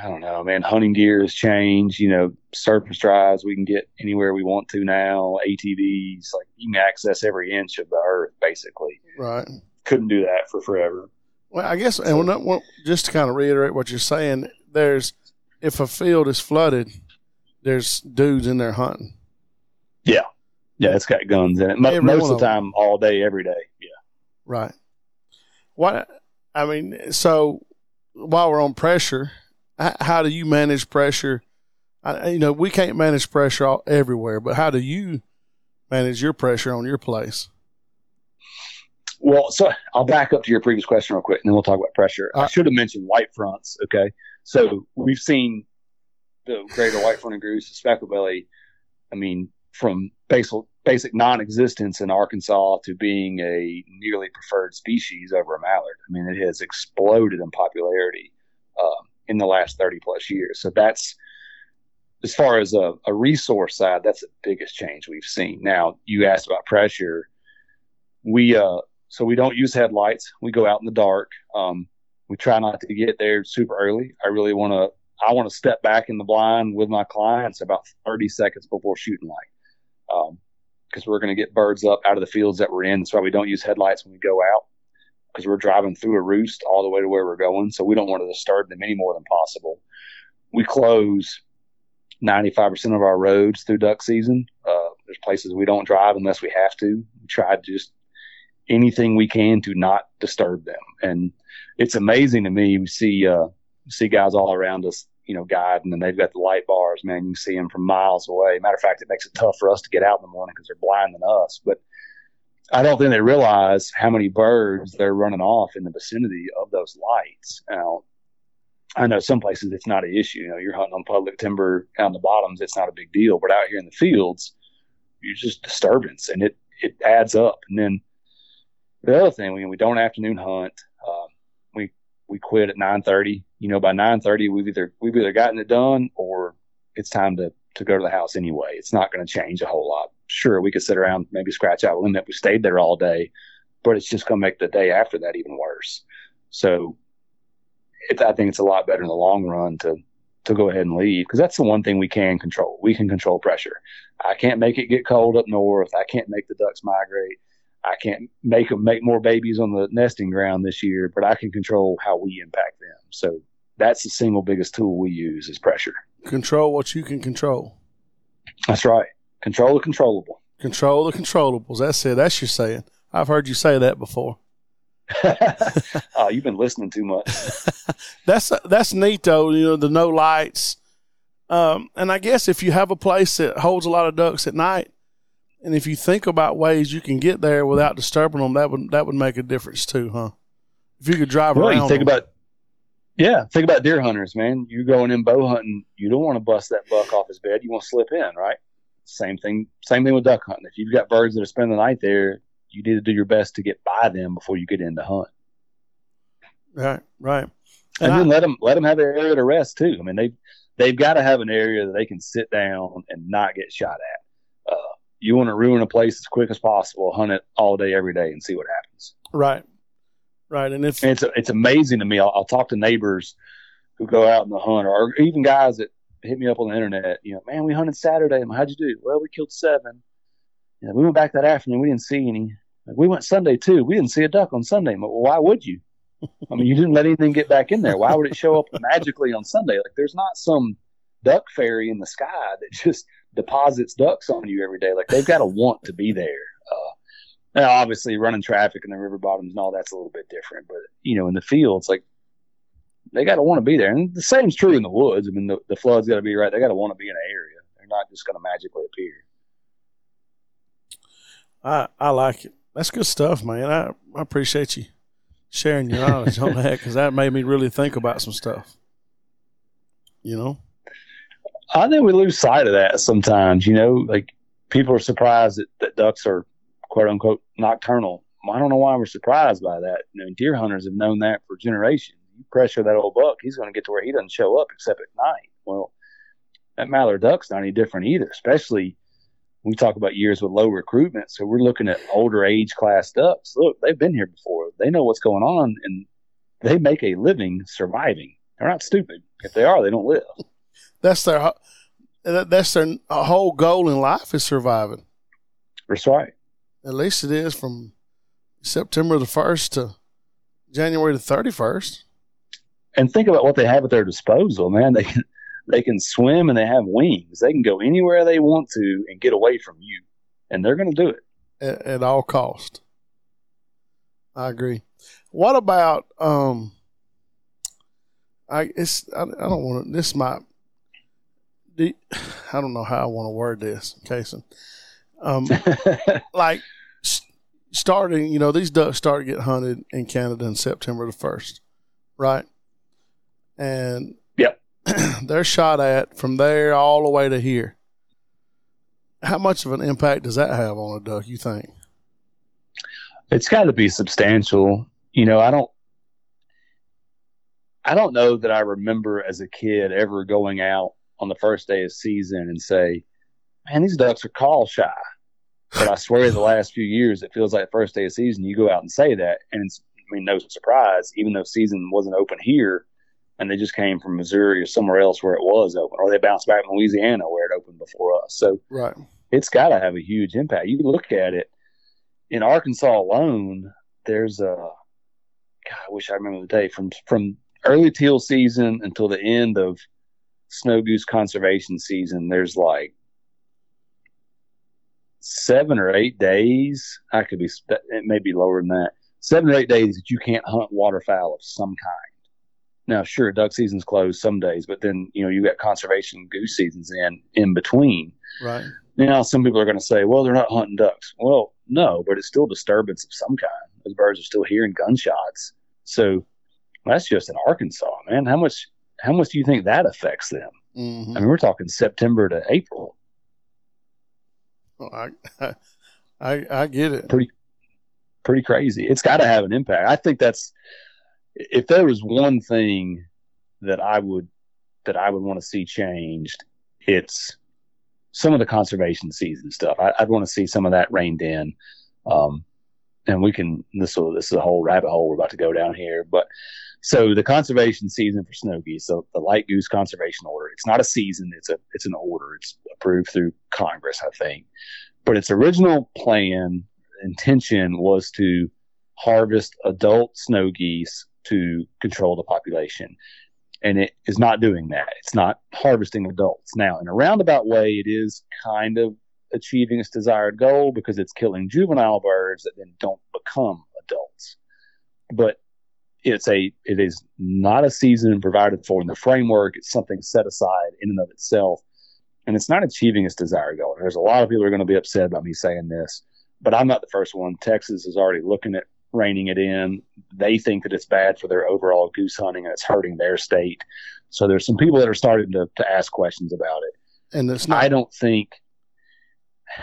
I don't know, man. Hunting gear has changed. You know, surface drives we can get anywhere we want to now. ATVs, like you can access every inch of the earth, basically. Right. Couldn't do that for forever. Well, I guess, and just to kind of reiterate what you're saying, there's if a field is flooded, there's dudes in there hunting. Yeah, yeah, it's got guns in it. Mo- Every most of the time, all day, every day. Yeah. Right. What I mean, so while we're on pressure, how do you manage pressure? I, you know, we can't manage pressure all, everywhere, but how do you manage your pressure on your place? Well, so I'll back up to your previous question real quick, and then we'll talk about pressure. I Uh, should have mentioned white fronts. Okay, so we've seen the greater white fronted goose, the speckled belly. I mean, from basic basic non-existence in Arkansas to being a nearly preferred species over a mallard. I mean, it has exploded in popularity um, in the last thirty plus years. So that's as far as a, a resource side, that's the biggest change we've seen. Now, you asked about pressure. We uh, so we don't use headlights. We go out in the dark. Um, we try not to get there super early. I really want to. I want to step back in the blind with my clients about 30 seconds before shooting light, because we're going to get birds up out of the fields that we're in. That's why we don't use headlights when we go out, because we're driving through a roost all the way to where we're going. So we don't want to disturb them any more than possible. We close 95% of our roads through duck season. Uh, there's places we don't drive unless we have to. We try to just anything we can to not disturb them. And it's amazing to me. We see uh, see guys all around us, you know, guiding, and they've got the light bars. Man, you can see them from miles away. Matter of fact, it makes it tough for us to get out in the morning because they're blinding us. But I don't think they realize how many birds they're running off in the vicinity of those lights. Now, I know some places it's not an issue. You know, you're hunting on public timber in the bottoms, it's not a big deal. But out here in the fields, you're just disturbance, and it it adds up. And then the other thing, we we don't afternoon hunt. Um, we we quit at nine thirty. You know, by nine thirty, we've either we've either gotten it done or it's time to to go to the house anyway. It's not going to change a whole lot. Sure, we could sit around maybe scratch out a limit. We stayed there all day, but it's just going to make the day after that even worse. So, it, I think it's a lot better in the long run to to go ahead and leave because that's the one thing we can control. We can control pressure. I can't make it get cold up north. I can't make the ducks migrate. I can't make them make more babies on the nesting ground this year, but I can control how we impact them. So that's the single biggest tool we use is pressure. Control what you can control. That's right. Control the controllable. Control the controllables. That's it. That's your saying. I've heard you say that before. oh, you've been listening too much. That's that's neat though. You know the no lights, um, and I guess if you have a place that holds a lot of ducks at night, And if you think about ways you can get there without disturbing them, that would that would make a difference too, huh? If you could drive well, around. you think them. about yeah, think about deer hunters, man. You're going in bow hunting. You don't want to bust that buck off his bed. You want to slip in, right? Same thing. Same thing with duck hunting. If you've got birds that are spending the night there, you need to do your best to get by them before you get in to hunt. Right, right. And, And I- then let them let them have an area to rest too. I mean, they they've got to have an area that they can sit down and not get shot at. You want to ruin a place as quick as possible, hunt it all day, every day, and see what happens. Right, right. And if And it's it's amazing to me. I'll, I'll talk to neighbors who go out in the hunt, or even guys that hit me up on the internet. You know, man, we hunted Saturday. How'd you do? Well, we killed seven. You know, we went back that afternoon. We didn't see any. Like, we went Sunday too. We didn't see a duck on Sunday. Well, why would you? I mean, you didn't let anything get back in there. Why would it show up magically on Sunday? Like, there's not some duck fairy in the sky that just deposits ducks on you every day. Like, they've got to want to be there. Uh, now, obviously, running traffic in the river bottoms and all that's a little bit different. But you know, in the fields, like they got to want to be there. And the same's true in the woods. I mean, the, the flood's got to be right. They got to want to be in an area. They're not just going to magically appear. I I like it. That's good stuff, man. I, I appreciate you sharing your knowledge on that because that made me really think about some stuff. You know, I think we lose sight of that sometimes. You know, like people are surprised that, that ducks are quote unquote nocturnal. I don't know why we're surprised by that. You know, deer hunters have known that for generations. You pressure that old buck, he's going to get to where he doesn't show up except at night. Well, that mallard duck's not any different either, especially when we talk about years with low recruitment. So we're looking at older age class ducks. Look, they've been here before. They know what's going on and they make a living surviving. They're not stupid. If they are, they don't live. That's their that- that's their whole goal in life is surviving. That's right. At least it is from September the first to January the thirty first. and think about what they have at their disposal, man. They can they can swim and they have wings. They can go anywhere they want to and get away from you, and they're going to do it. at, at all cost. I agree. What about um? I it's I, I don't want to. This might. The, I don't know how I want to word this, Cason. Um, like starting, you know, these ducks start to get hunted in Canada in September the first, right? And Yep. they're shot at from there all the way to here. How much of an impact does that have on a duck? You think? it's got to be substantial. You know, I don't. I don't know that I remember as a kid ever going out on the first day of season and say, "Man, these ducks are call shy." But I swear, the last few years, it feels like first day of season, you go out and say that, and it's, I mean, no surprise. Even though season wasn't open here, and they just came from Missouri or somewhere else where it was open, or they bounced back from Louisiana where it opened before us. So Right. it's got to have a huge impact. You look at it in Arkansas alone. There's a God. I wish I remember the day from from early teal season until the end of snow goose conservation season. There's like seven or eight days. I could be. It may be lower than that. Seven or eight days that you can't hunt waterfowl of some kind. Now, sure, duck season's closed some days, but then you know you got conservation goose seasons in in between. Right. Now, some people are going to say, well, they're not hunting ducks. Well, no, but it's still disturbance of some kind. Those birds are still hearing gunshots. So that's just in Arkansas, man. How much, how much do you think that affects them? hmm I mean, we're talking September to April. I, I I get it. Pretty crazy. It's got to have an impact. I think that's, if there was one thing that I would, that I would want to see changed, it's some of the conservation season stuff. I, I'd want to see some of that reined in. Um, and we can this will this is a whole rabbit hole we're about to go down here. But so the conservation season for snow geese, so the light goose conservation order, it's not a season, it's a it's an order. It's approved through Congress, I think. But its original plan intention was to harvest adult snow geese to control the population. And it is not doing that. It's not harvesting adults. Now, in a roundabout way, it is kind of achieving its desired goal because it's killing juvenile birds that then don't become adults. But it's a it is not a season provided for in the framework. It's something set aside in and of itself. and it's not achieving its desired goal. There's a lot of people who are going to be upset about me saying this, but I'm not the first one. Texas is already looking at reining it in. They think that it's bad for their overall goose hunting and it's hurting their state. So there's some people that are starting to, to ask questions about it. And it's not. I don't think.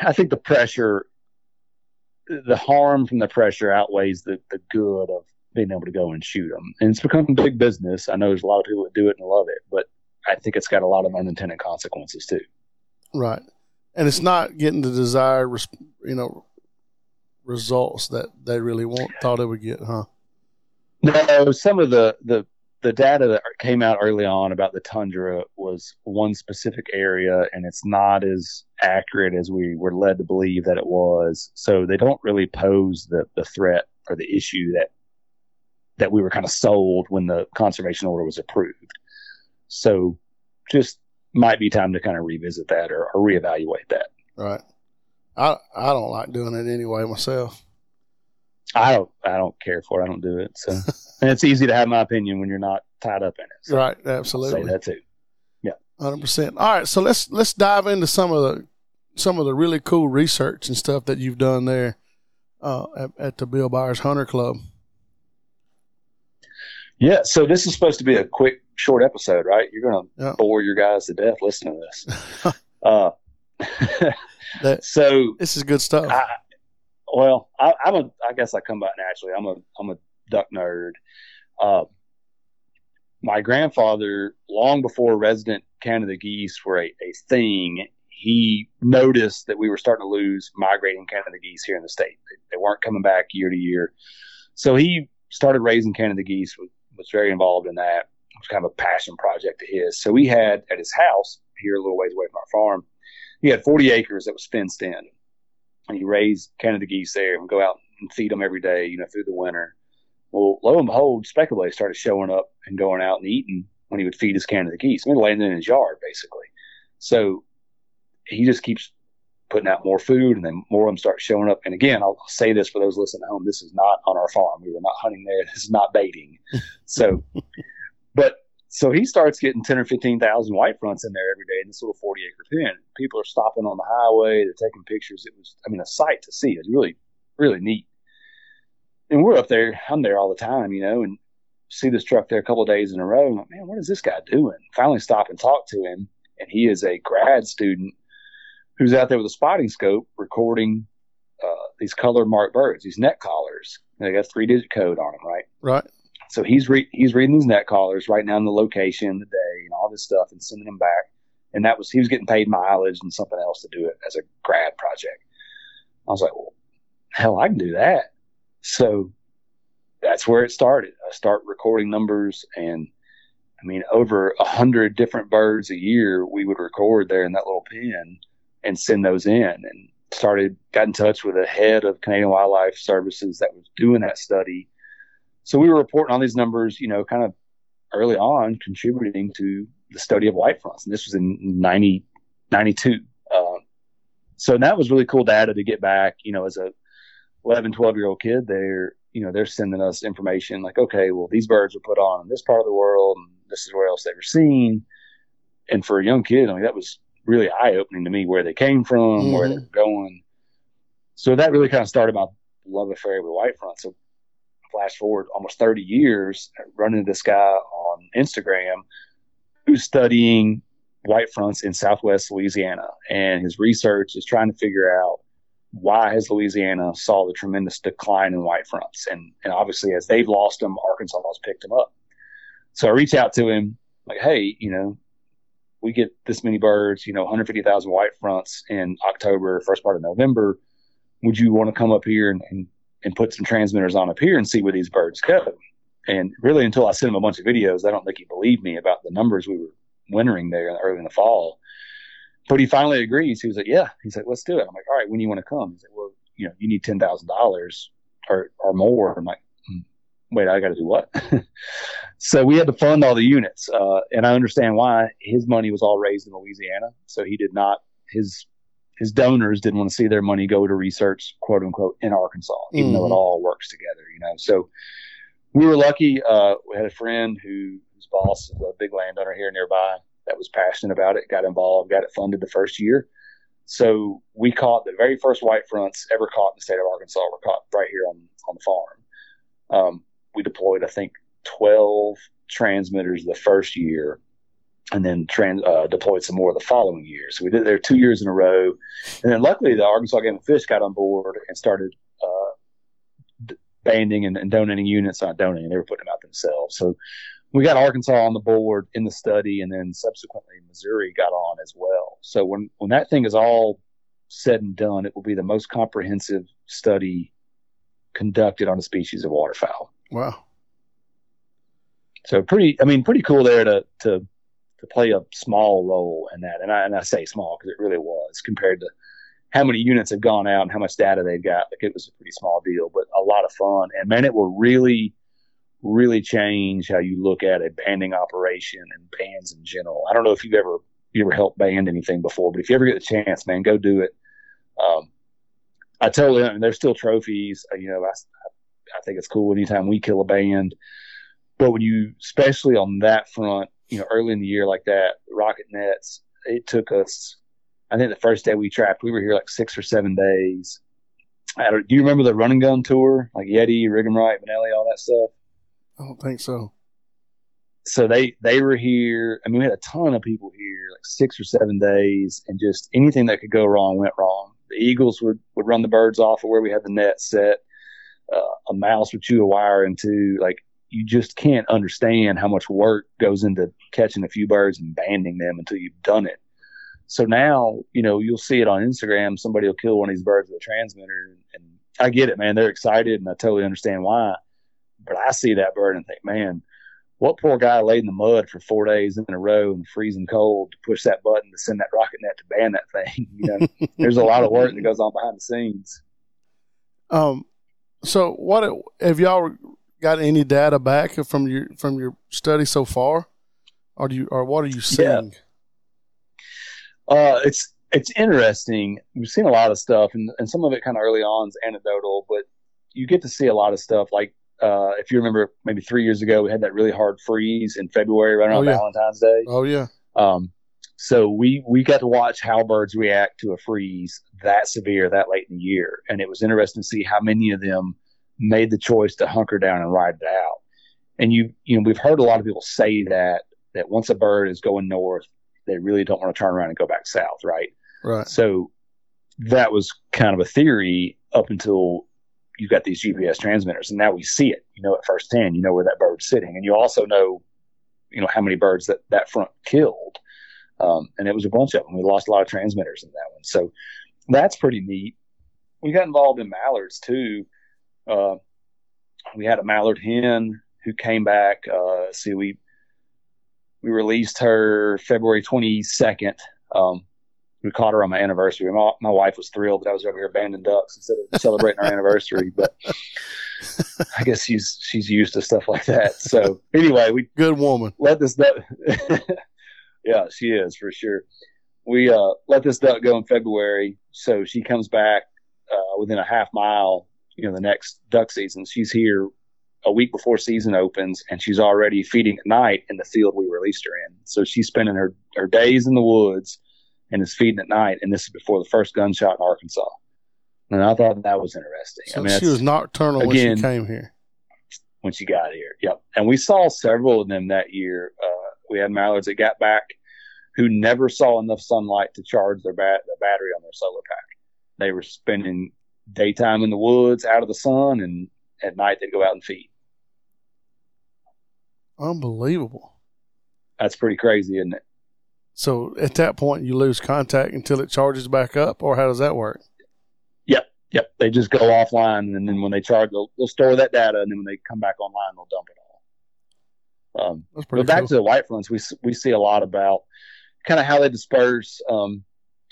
I think the pressure, the harm from the pressure outweighs the the good of being able to go and shoot them. And it's become big business. I know there's a lot of people that do it and love it, but I think it's got a lot of unintended consequences too. Right. And it's not getting the desired, you know, results that they really want thought it would get, huh? No, some of the the the data that came out early on about the tundra was one specific area, and it's not as accurate as we were led to believe that it was. So they don't really pose the the threat or the issue that that we were kind of sold when the conservation order was approved. So just might be time to kind of revisit that or, or reevaluate that. Right. I I don't like doing it anyway myself. I don't I don't care for it. I don't do it. So and it's easy to have my opinion when you're not tied up in it. So right. I'll Absolutely. say that too. Hundred percent. All right, so let's let's dive into some of the some of the really cool research and stuff that you've done there uh, at, at the Bill Byers Hunter Club. Yeah. So this is supposed to be a quick, short episode, right? You're going to Yeah. bore your guys to death listening to this. uh, That so this is good stuff. I, well, I, I'm a. I guess I come by naturally. I'm a. I'm a duck nerd. Uh, my grandfather, long before resident Canada geese were a, a thing, he noticed that we were starting to lose migrating Canada geese here in the state. They, they weren't coming back year to year, so he started raising Canada geese. Was, was very involved in that. It was kind of a passion project of his. So we had at his house here, a little ways away from our farm, he had 40 acres that was fenced in and he raised Canada geese there and go out and feed them every day, you know, through the winter. Well, lo and behold, speckled started showing up and going out and eating when he would feed his Canada geese. I mean, landing in his yard basically. So he just keeps putting out more food, and then more of them start showing up. And again, I'll say this for those listening at home: this is not on our farm. We were not hunting there. This is not baiting. so, but so he starts getting ten or fifteen thousand white fronts in there every day in this little forty acre pen. People are stopping on the highway. They're taking pictures. It was, I mean, a sight to see. It's really, really neat. And we're up there. I'm there all the time, you know, and see this truck there a couple of days in a row. I'm like, man, what is this guy doing? Finally, stop and talk to him, and he is a grad student who's out there with a spotting scope recording uh, these color marked birds, these neck collars. They got three digit code on them, right? right. So he's re- he's reading these neck collars, writing down the location, the day, and all this stuff, and sending them back. And that was he was getting paid mileage and something else to do it as a grad project. I was like, well, hell, I can do that. So that's where it started. I start recording numbers, and I mean, over a hundred different birds a year we would record there in that little pen and send those in. And started got in touch with the head of Canadian Wildlife Services that was doing that study. So we were reporting on these numbers, you know, kind of early on, contributing to the study of white fronts. And this was in 90, 92. Uh, so that was really cool data to get back, you know, as a 11, 12 year old kid, they're, you know, they're sending us information like, okay, well, these birds were put on in this part of the world, and this is where else they were seen. And for a young kid, I mean, that was really eye opening to me where they came from, where mm-hmm. they're going. So that really kind of started my love affair with white front. So flash forward almost 30 years, running into this guy on Instagram who's studying white fronts in Southwest Louisiana, and his research is trying to figure out why has Louisiana saw the tremendous decline in white fronts, and and obviously as they've lost them, Arkansas has picked them up. So I reach out to him like, hey, you know, we get this many birds, you know, 150,000 white fronts in October, first part of November. Would you want to come up here and, and, and put some transmitters on up here and see where these birds go? And really, until I sent him a bunch of videos, I don't think he believed me about the numbers we were wintering there early in the fall. But he finally agrees. He was like, "Yeah." He's like, "Let's do it." I'm like, "All right, when do you want to come?" He's like, "Well, you know, you need ten thousand dollars or or more." I'm like, "Hmm, "Wait, I got to do what?" so we had to fund all the units, uh, and I understand why. His money was all raised in Louisiana, so he did not. His his donors didn't want to see their money go to research, quote unquote, in Arkansas, even though it Mhm. all works together, you know. So we were lucky. Uh, we had a friend who whose boss is a big landowner here nearby, that was passionate about it, got involved, got it funded the first year. So we caught the very first white fronts ever caught in the state of Arkansas were caught right here on, on the farm. Um, we deployed, I think, 12 transmitters the first year and then trans, uh, deployed some more the following year. So we did there two years in a row. And then luckily the Arkansas Game and Fish got on board and started uh, banding and, and, donating units, not donating, they were putting them out themselves. So we got Arkansas on the board in the study, and then subsequently Missouri got on as well. So when when that thing is all said and done, it will be the most comprehensive study conducted on a species of waterfowl. Wow. So pretty, I mean, pretty cool there to to to play a small role in that, and I and I say small because it really was compared to how many units have gone out and how much data they've got. Like it was a pretty small deal, but a lot of fun, and man, it will really really change how you look at a banding operation and bands in general. I don't know if you've ever you ever helped band anything before, but if you ever get the chance, man, go do it. Um, I tell them, there's still trophies. Uh, you know, I, I think it's cool anytime we kill a band, but when you, especially on that front, you know, early in the year like that, rocket nets, it took us. I think the first day we trapped, we were here like six or seven days. do you remember the running gun tour, like Yeti, Rig'Em Right, Benelli, all that stuff? I don't think so. So they they were here. I mean, we had a ton of people here, like six or seven days, and just anything that could go wrong went wrong. The eagles would would run the birds off of where we had the net set. Uh, a mouse would chew a wire into like you just can't understand how much work goes into catching a few birds and banding them until you've done it. So now, you know, you'll see it on Instagram. Somebody will kill one of these birds with a transmitter, and I get it, man. They're excited, and I totally understand why. But I see that bird and think, man, what poor guy laid in the mud for four days in a row the freezing cold to push that button to send that rocket net to ban that thing. You know, there's a lot of work that goes on behind the scenes. Um, so what have y'all got any data back from your from your study so far, or do you or what are you seeing? Yeah. Uh, it's it's interesting. We've seen a lot of stuff, and, and some of it kind of early on is anecdotal, but you get to see a lot of stuff like uh, if you remember, maybe three years ago, we had that really hard freeze in February, right around oh, yeah. Valentine's Day. Oh yeah. Um, so we we got to watch how birds react to a freeze that severe that late in the year, and it was interesting to see how many of them made the choice to hunker down and ride it out. And you you know we've heard a lot of people say that that once a bird is going north, they really don't want to turn around and go back south, right? Right. So that was kind of a theory up until you've got these GPS transmitters, and now we see it. You know at first hand, you know where that bird's sitting, and you also know, you know how many birds that that front killed. Um, and it was a bunch of them. We lost a lot of transmitters in that one, so that's pretty neat. We got involved in mallards too. Uh, we had a mallard hen who came back. Uh, see, we we released her February 22nd. Um, we caught her on my anniversary. My, my wife was thrilled that I was over here banding ducks instead of celebrating our anniversary. But I guess she's she's used to stuff like that. So anyway, we good woman. Let this duck. yeah, she is for sure. We uh, let this duck go in February, so she comes back uh, within a half mile. You know, the next duck season, she's here a week before season opens, and she's already feeding at night in the field we released her in. So she's spending her her days in the woods and is feeding at night. And this is before the first gunshot in Arkansas. And I thought that was interesting. So I mean, she was nocturnal again, when she came here. When she got here, yep. And we saw several of them that year. Uh, we had mallards that got back who never saw enough sunlight to charge their, bat- battery on their solar pack. They were spending daytime in the woods out of the sun, and at night they'd go out and feed. Unbelievable. That's pretty crazy, isn't it? So at that point, you lose contact until it charges back up, or how does that work? Yep, yep. They just go offline, and then when they charge, they'll, they'll store that data, and then when they come back online, they'll dump it all. Um, That's pretty but back cool. to the white fronts, we we see a lot about kind of how they disperse. Um,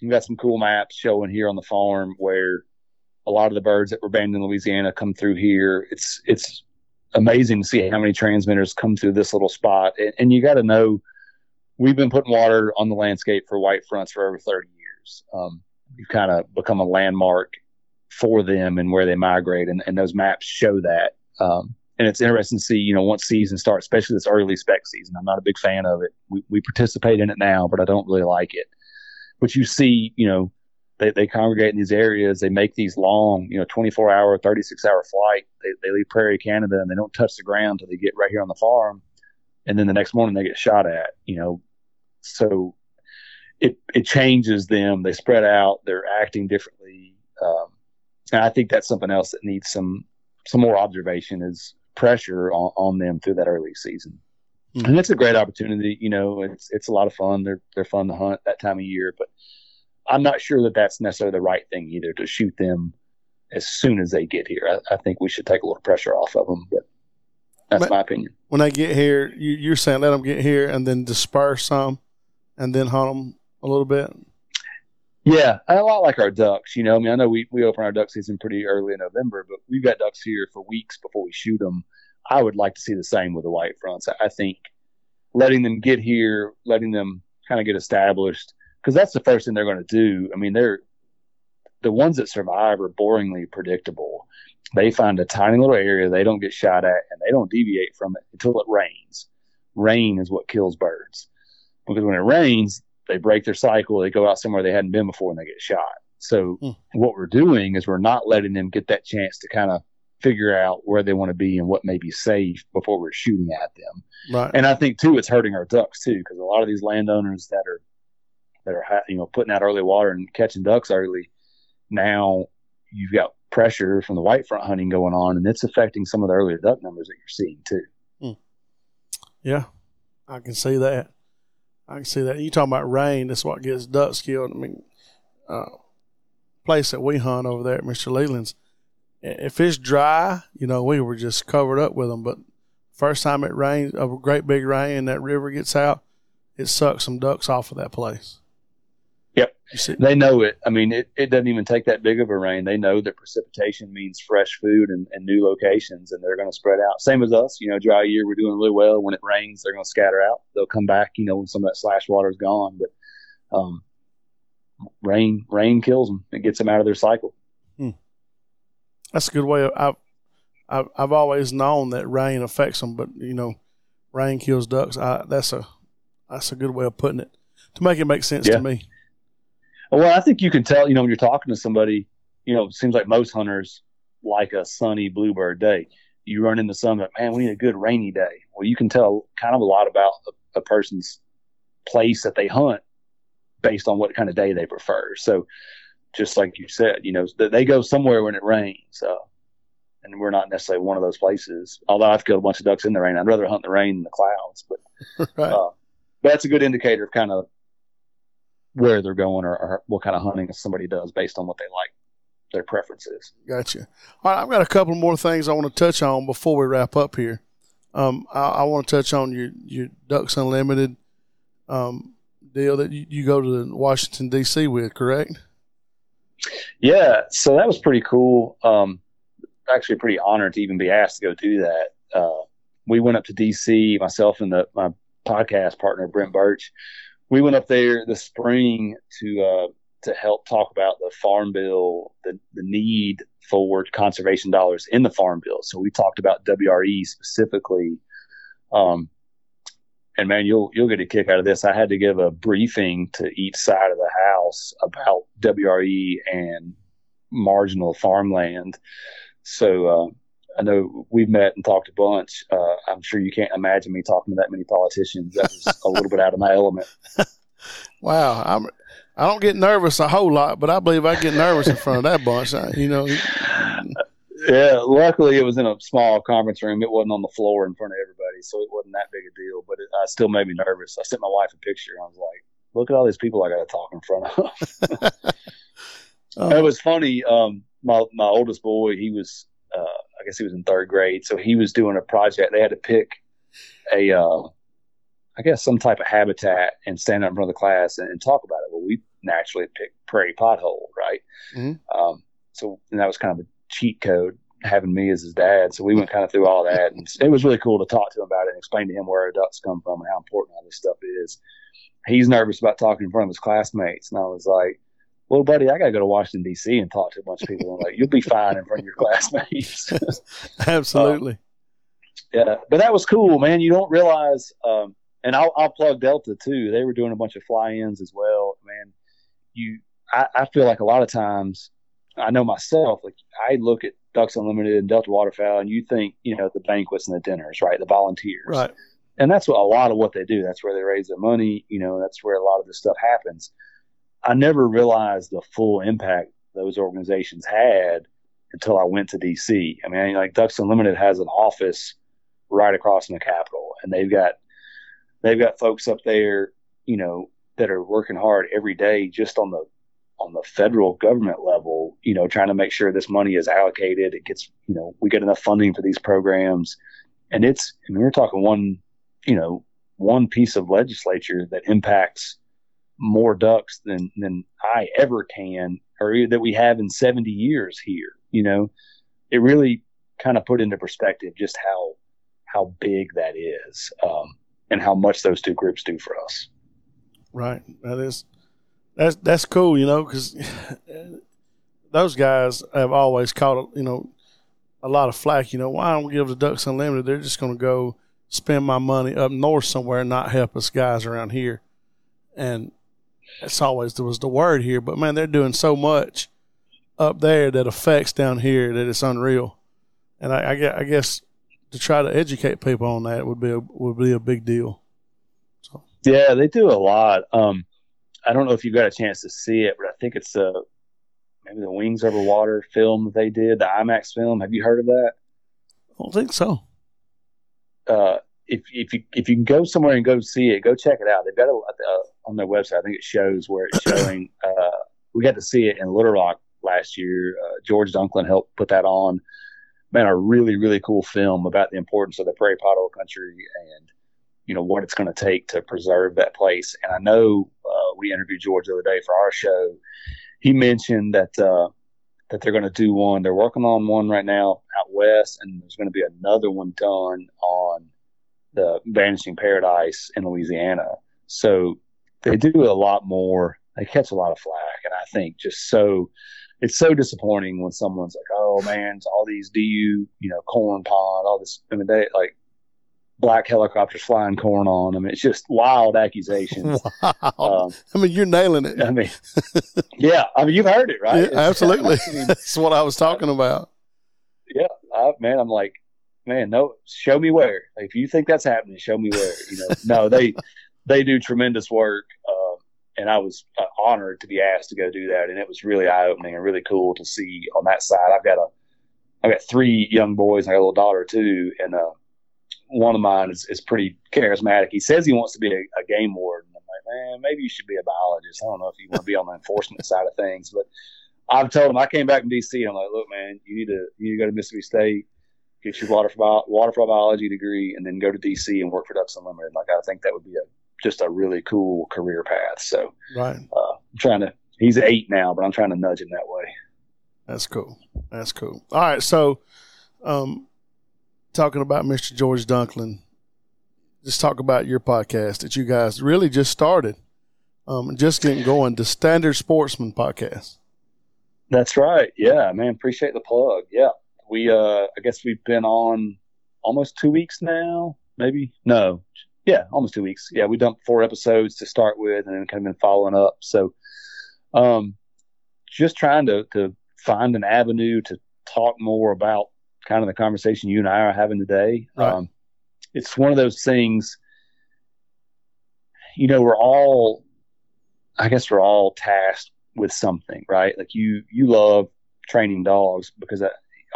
we've got some cool maps showing here on the farm where a lot of the birds that were banned in Louisiana come through here. It's it's amazing to see how many transmitters come through this little spot, and, and you got to know we've been putting water on the landscape for white fronts for over 30 years. Um, we've kind of become a landmark for them and where they migrate, and, and those maps show that. Um, and it's interesting to see, you know, once season starts, especially this early spec season. I'm not a big fan of it. We, we participate in it now, but I don't really like it. But you see, you know, they, they congregate in these areas. They make these long, you know, 24 hour, 36 hour flight. They, they leave Prairie, Canada, and they don't touch the ground until they get right here on the farm. And then the next morning they get shot at, you know. So it, it changes them. They spread out. They're acting differently. Um, and I think that's something else that needs some, some more observation is pressure on, on them through that early season. Mm-hmm. And it's a great opportunity. You know, it's, it's a lot of fun. They're, they're fun to hunt that time of year, but I'm not sure that that's necessarily the right thing either to shoot them as soon as they get here. I, I think we should take a little pressure off of them, but that's but my opinion. When they get here, you, are saying let them get here and then disperse some and then hunt them a little bit. Yeah, a lot like our ducks. You know, I mean, I know we, we open our duck season pretty early in November, but we've got ducks here for weeks before we shoot them. I would like to see the same with the white fronts. I, think letting them get here, letting them kind of get established, because that's the first thing they're going to do. I mean, they're the ones that survive are boringly predictable. They find a tiny little area they don't get shot at, and they don't deviate from it until it rains. Rain is what kills birds because when it rains, they break their cycle. They go out somewhere they hadn't been before, and they get shot. So hmm. what we're doing is we're not letting them get that chance to kind of figure out where they want to be and what may be safe before we're shooting at them. Right. And I think too, it's hurting our ducks too, because a lot of these landowners that are that are you know putting out early water and catching ducks early. Now you've got pressure from the white front hunting going on, and it's affecting some of the earlier duck numbers that you're seeing too. Hmm. Yeah, I can see that. I can see that. You talking about rain? That's what gets ducks killed. I mean, uh, place that we hunt over there at Mr. Leland's. If it's dry, you know, we were just covered up with them. But first time it rains, a great big rain, and that river gets out, it sucks some ducks off of that place. They know it. I mean, it, it doesn't even take that big of a rain. They know that precipitation means fresh food and, and new locations, and they're going to spread out. Same as us. You know, dry year, we're doing really well. When it rains, they're going to scatter out. They'll come back, you know, when some of that slash water is gone. But um, rain rain kills them. It gets them out of their cycle. Hmm. That's a good way. Of, I've, I've, I've always known that rain affects them, but, you know, rain kills ducks. I, that's a that's a good way of putting it to make it make sense yeah. to me. Well, I think you can tell, you know, when you're talking to somebody, you know, it seems like most hunters like a sunny bluebird day. You run into some, like, man, we need a good rainy day. Well, you can tell kind of a lot about a, a person's place that they hunt based on what kind of day they prefer. So, just like you said, you know, they go somewhere when it rains. Uh, and we're not necessarily one of those places. Although I've killed a bunch of ducks in the rain, I'd rather hunt in the rain than the clouds. But, right. uh, but that's a good indicator of kind of where they're going or, or, what kind of hunting somebody does based on what they like, their preferences. Gotcha. All right, I've got a couple more things I want to touch on before we wrap up here. Um, I, I, want to touch on your your Ducks Unlimited um, deal that you, you go to Washington D.C. with, correct? Yeah, so that was pretty cool. Um, actually, pretty honored to even be asked to go do that. Uh, we went up to D.C. Myself and the, my podcast partner Brent Birch we went up there this spring to uh, to help talk about the farm bill, the the need for conservation dollars in the farm bill. So we talked about WRE specifically. Um, and man, you'll you'll get a kick out of this. I had to give a briefing to each side of the house about WRE and marginal farmland. So uh, I know we've met and talked a bunch. Uh, I'm sure you can't imagine me talking to that many politicians. That was a little bit out of my element. wow, I'm. I don't get nervous a whole lot, but I believe I get nervous in front of that bunch. You know. Yeah, luckily it was in a small conference room. It wasn't on the floor in front of everybody, so it wasn't that big a deal. But it uh, still made me nervous. I sent my wife a picture. and I was like, "Look at all these people I got to talk in front of." oh. It was funny. Um, my my oldest boy, he was uh, I guess he was in third grade, so he was doing a project. They had to pick a, uh, I guess, some type of habitat and stand up in front of the class and, and talk about it. Well, we naturally picked prairie pothole, right? Mm-hmm. Um, so that was kind of a cheat code having me as his dad. So we went kind of through all that, and it was really cool to talk to him about it and explain to him where our ducks come from and how important all this stuff is. He's nervous about talking in front of his classmates, and I was like, well, buddy, I got to go to Washington D.C. and talk to a bunch of people. And like, you'll be fine in front of your classmates. Absolutely. yeah, but that was cool, man. You don't realize, um, and I'll, I'll plug Delta too. They were doing a bunch of fly-ins as well, man. You, I, I feel like a lot of times, I know myself, like I look at Ducks Unlimited and Delta Waterfowl, and you think, you know, the banquets and the dinners, right? The volunteers, right? And that's what a lot of what they do. That's where they raise their money. You know, that's where a lot of this stuff happens. I never realized the full impact those organizations had until I went to DC. I mean, like Ducks Unlimited has an office right across from the Capitol, and they've got they've got folks up there, you know, that are working hard every day just on the on the federal government level, you know, trying to make sure this money is allocated. It gets, you know, we get enough funding for these programs, and it's. I mean, we're talking one, you know, one piece of legislature that impacts more ducks than than I ever can, or that we have in 70 years here. You know, it really kind of put into perspective just how how big that is, um, and how much those two groups do for us. Right. That is that's that's cool, you know, because those guys have always caught you know a lot of flack. You know, why don't we give the Ducks Unlimited? They're just going to go spend my money up north somewhere and not help us guys around here. And that's always there was the word here, but man, they're doing so much up there that affects down here that it's unreal. And I, I, I guess to try to educate people on that would be a, would be a big deal. So. Yeah, they do a lot. Um, I don't know if you got a chance to see it, but I think it's uh, maybe the Wings Over Water film they did, the IMAX film. Have you heard of that? I don't think so. Uh, if if you if you can go somewhere and go see it, go check it out. They've got it uh, on their website. I think it shows where it's showing. uh, we got to see it in Little Rock last year. Uh, George Dunklin helped put that on. Man, a really really cool film about the importance of the prairie pothole country and you know what it's going to take to preserve that place. And I know uh, we interviewed George the other day for our show. He mentioned that uh, that they're going to do one. They're working on one right now out west, and there's going to be another one done on the Vanishing Paradise in Louisiana. So they do a lot more. They catch a lot of flack, and I think just so it's so disappointing when someone's like, "Oh man, all these DU, you you know, corn pond, all this." I mean, they like black helicopters flying corn on them. It's just wild accusations. Wow. Um, I mean, you're nailing it. I mean, yeah. I mean, you've heard it, right? Yeah, absolutely. I mean, That's what I was talking about. Yeah, I, man. I'm like, man, no, show me where. If you think that's happening, show me where. You know, no, they they do tremendous work, um, and I was uh, honored to be asked to go do that, and it was really eye opening and really cool to see on that side. I've got a I've got three young boys and I got a little daughter too, and uh, one of mine is, is pretty charismatic. He says he wants to be a, a game warden. I'm like, man, maybe you should be a biologist. I don't know if you want to be on the enforcement side of things, but I've told him I came back from DC. I'm like, look, man, you need to you need to go to Mississippi State, get your waterfowl waterfowl biology degree, and then go to DC and work for Ducks Unlimited. Like, I think that would be a just a really cool career path. So, right, uh, I'm trying to. He's eight now, but I'm trying to nudge him that way. That's cool. That's cool. All right, so um, talking about Mr. George Dunklin, just talk about your podcast that you guys really just started, um, just getting going, the Standard Sportsman podcast. That's right. Yeah, man. Appreciate the plug. Yeah, we. Uh, I guess we've been on almost two weeks now. Maybe no. Yeah, almost two weeks. Yeah, we dumped four episodes to start with, and then kind of been following up. So, um, just trying to to find an avenue to talk more about kind of the conversation you and I are having today. Right. Um, it's one of those things, you know, we're all, I guess we're all tasked with something, right? Like you, you love training dogs because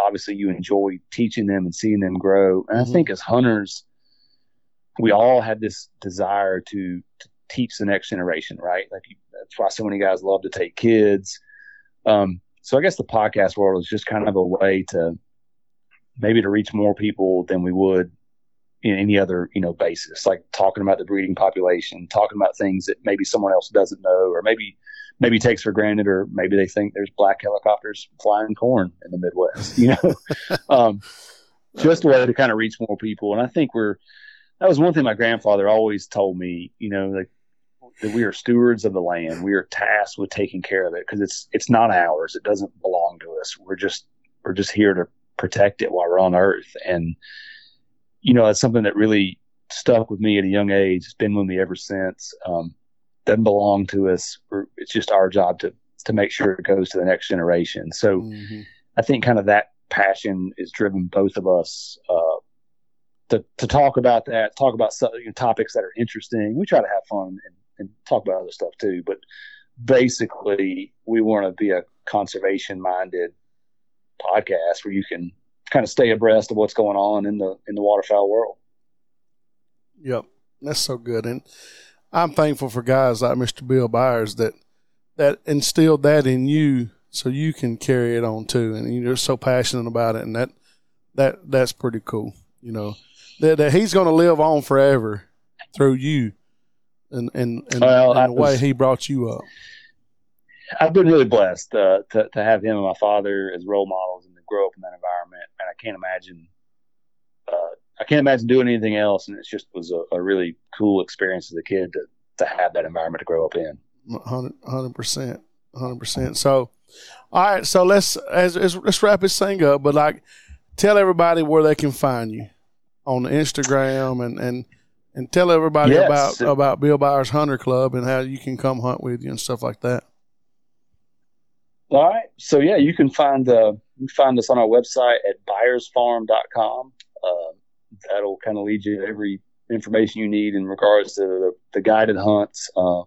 obviously you enjoy teaching them and seeing them grow. And mm-hmm. I think as hunters, we all have this desire to, to teach the next generation, right? Like you, that's why so many guys love to take kids. Um, so I guess the podcast world is just kind of a way to maybe to reach more people than we would in any other you know basis like talking about the breeding population talking about things that maybe someone else doesn't know or maybe maybe takes for granted or maybe they think there's black helicopters flying corn in the midwest you know um, just a way to kind of reach more people and i think we're that was one thing my grandfather always told me you know like that we are stewards of the land we are tasked with taking care of it because it's it's not ours it doesn't belong to us we're just we're just here to protect it while we're on Earth. And you know, that's something that really stuck with me at a young age. It's been with me ever since. Um, doesn't belong to us. It's just our job to to make sure it goes to the next generation. So mm-hmm. I think kind of that passion is driven both of us uh, to to talk about that, talk about some, you know, topics that are interesting. We try to have fun and, and talk about other stuff too, but basically we want to be a conservation minded podcast where you can kind of stay abreast of what's going on in the in the waterfowl world. Yep, that's so good, and I'm thankful for guys like Mr. Bill Byers that that instilled that in you, so you can carry it on too, and you're so passionate about it, and that that that's pretty cool. You know that, that he's going to live on forever through you, and and, and, well, and the was, way he brought you up. I've been really blessed uh, to to have him and my father as role models and to grow up in that environment, and I can't imagine. Uh, I can't imagine doing anything else, and it just was a, a, really cool experience as a kid to to have that environment to grow up in. Hundred percent, hundred percent. So, all right, so let's as, as, let's wrap this thing up. But like, tell everybody where they can find you on Instagram and and and tell everybody yes. about about Bill Byers Hunter Club and how you can come hunt with you and stuff like that. All right. So yeah, you can find uh, you can find us on our website at byersfarm.com. Uh, that'll kind of lead you to every information you need in regards to the, the guided hunts. Uh,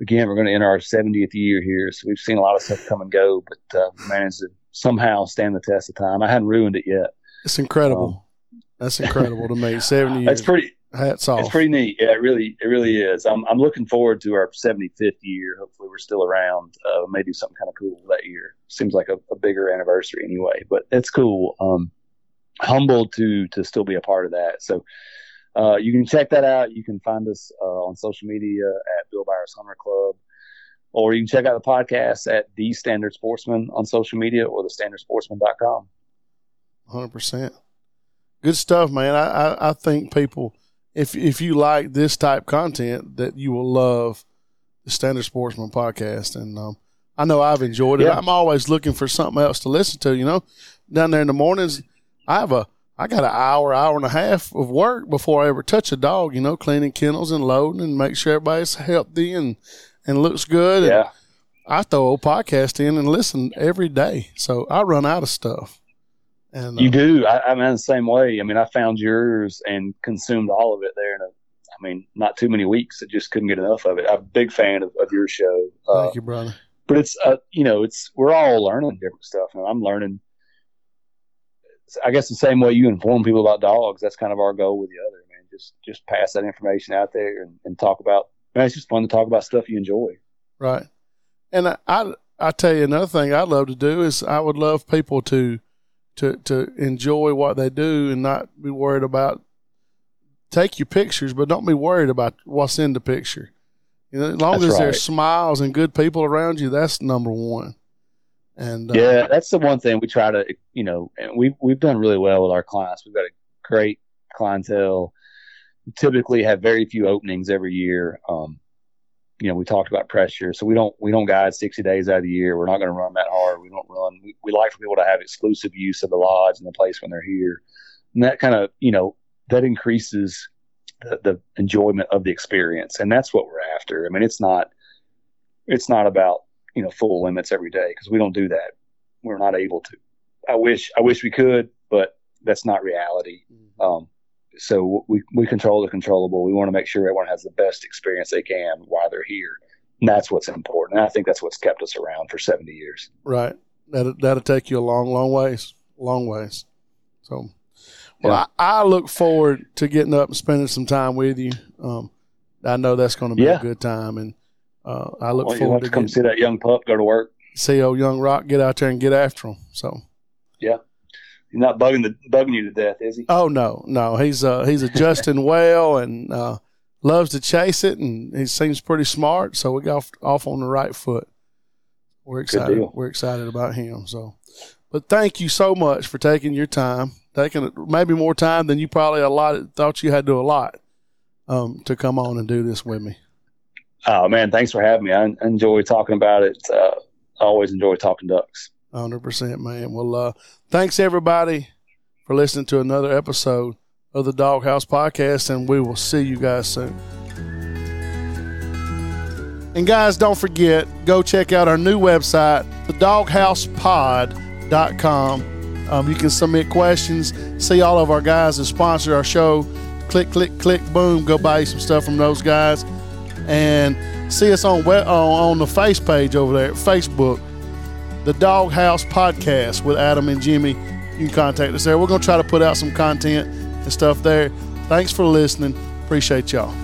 again, we're going to enter our 70th year here, so we've seen a lot of stuff come and go, but uh, managed to somehow stand the test of time. I hadn't ruined it yet. It's incredible. Um, That's incredible to me. 70 years. That's pretty. Hats off. It's pretty neat. Yeah, it really, it really is. I'm, I'm looking forward to our 75th year. Hopefully, we're still around. Uh, maybe something kind of cool that year. Seems like a, a bigger anniversary anyway, but it's cool. Um, humbled to to still be a part of that. So, uh, you can check that out. You can find us uh, on social media at Bill Byers Hunter Club, or you can check out the podcast at The Standard Sportsman on social media or thestandardsportsman.com. 100%. Good stuff, man. I, I, I think people if if you like this type content, that you will love the Standard Sportsman podcast. And um, I know I've enjoyed it. Yeah. I'm always looking for something else to listen to. You know, down there in the mornings, I have a I got an hour, hour and a half of work before I ever touch a dog. You know, cleaning kennels and loading and make sure everybody's healthy and and looks good. Yeah. And I throw a podcast in and listen every day, so I run out of stuff. And you uh, do. I, I'm the same way. I mean, I found yours and consumed all of it there in a, I mean, not too many weeks. I just couldn't get enough of it. I'm a big fan of, of your show. Uh, Thank you, brother. But it's, uh, you know, it's we're all learning different stuff. And I'm learning. I guess the same way you inform people about dogs. That's kind of our goal with the other man. Just just pass that information out there and, and talk about. Man, it's just fun to talk about stuff you enjoy. Right. And I, I I tell you another thing I'd love to do is I would love people to to to enjoy what they do and not be worried about take your pictures, but don't be worried about what's in the picture. You know, as long that's as right. there's smiles and good people around you, that's number one. And uh, yeah, that's the one thing we try to, you know, we've we've done really well with our clients. We've got a great clientele. Typically have very few openings every year. Um, you know, we talked about pressure, so we don't we don't guide 60 days out of the year. We're not going to run that hard. We don't run. We, we like for people to have exclusive use of the lodge and the place when they're here, and that kind of you know that increases the, the enjoyment of the experience, and that's what we're after. I mean, it's not it's not about you know full limits every day because we don't do that. We're not able to. I wish I wish we could, but that's not reality. Mm-hmm. Um, so we, we control the controllable. We want to make sure everyone has the best experience they can while they're here. And that's what's important. And I think that's what's kept us around for 70 years. Right. That'll, that'll take you a long, long ways, long ways. So, well, yeah. I, I, look forward to getting up and spending some time with you. Um, I know that's going to be yeah. a good time. And uh, I look well, forward to, to come see that young pup go to work. See old young Rock get out there and get after him. So, yeah. He's not bugging the bugging you to death, is he? Oh no, no. He's uh he's adjusting well and uh, loves to chase it, and he seems pretty smart. So we got off, off on the right foot. We're excited. We're excited about him. So, but thank you so much for taking your time, taking maybe more time than you probably allotted. Thought you had to allot um, to come on and do this with me. Oh man, thanks for having me. I enjoy talking about it. Uh, I always enjoy talking ducks. Hundred percent, man. Well, uh, thanks everybody for listening to another episode of the Doghouse Podcast, and we will see you guys soon. And guys, don't forget, go check out our new website, thedoghousepod.com. Um, you can submit questions, see all of our guys that sponsor our show. Click, click, click, boom, go buy some stuff from those guys. And see us on, on, uh, on the face page over there, Facebook, the Doghouse Podcast with Adam and Jimmy. You can contact us there. We're going to try to put out some content and stuff there. Thanks for listening. Appreciate y'all.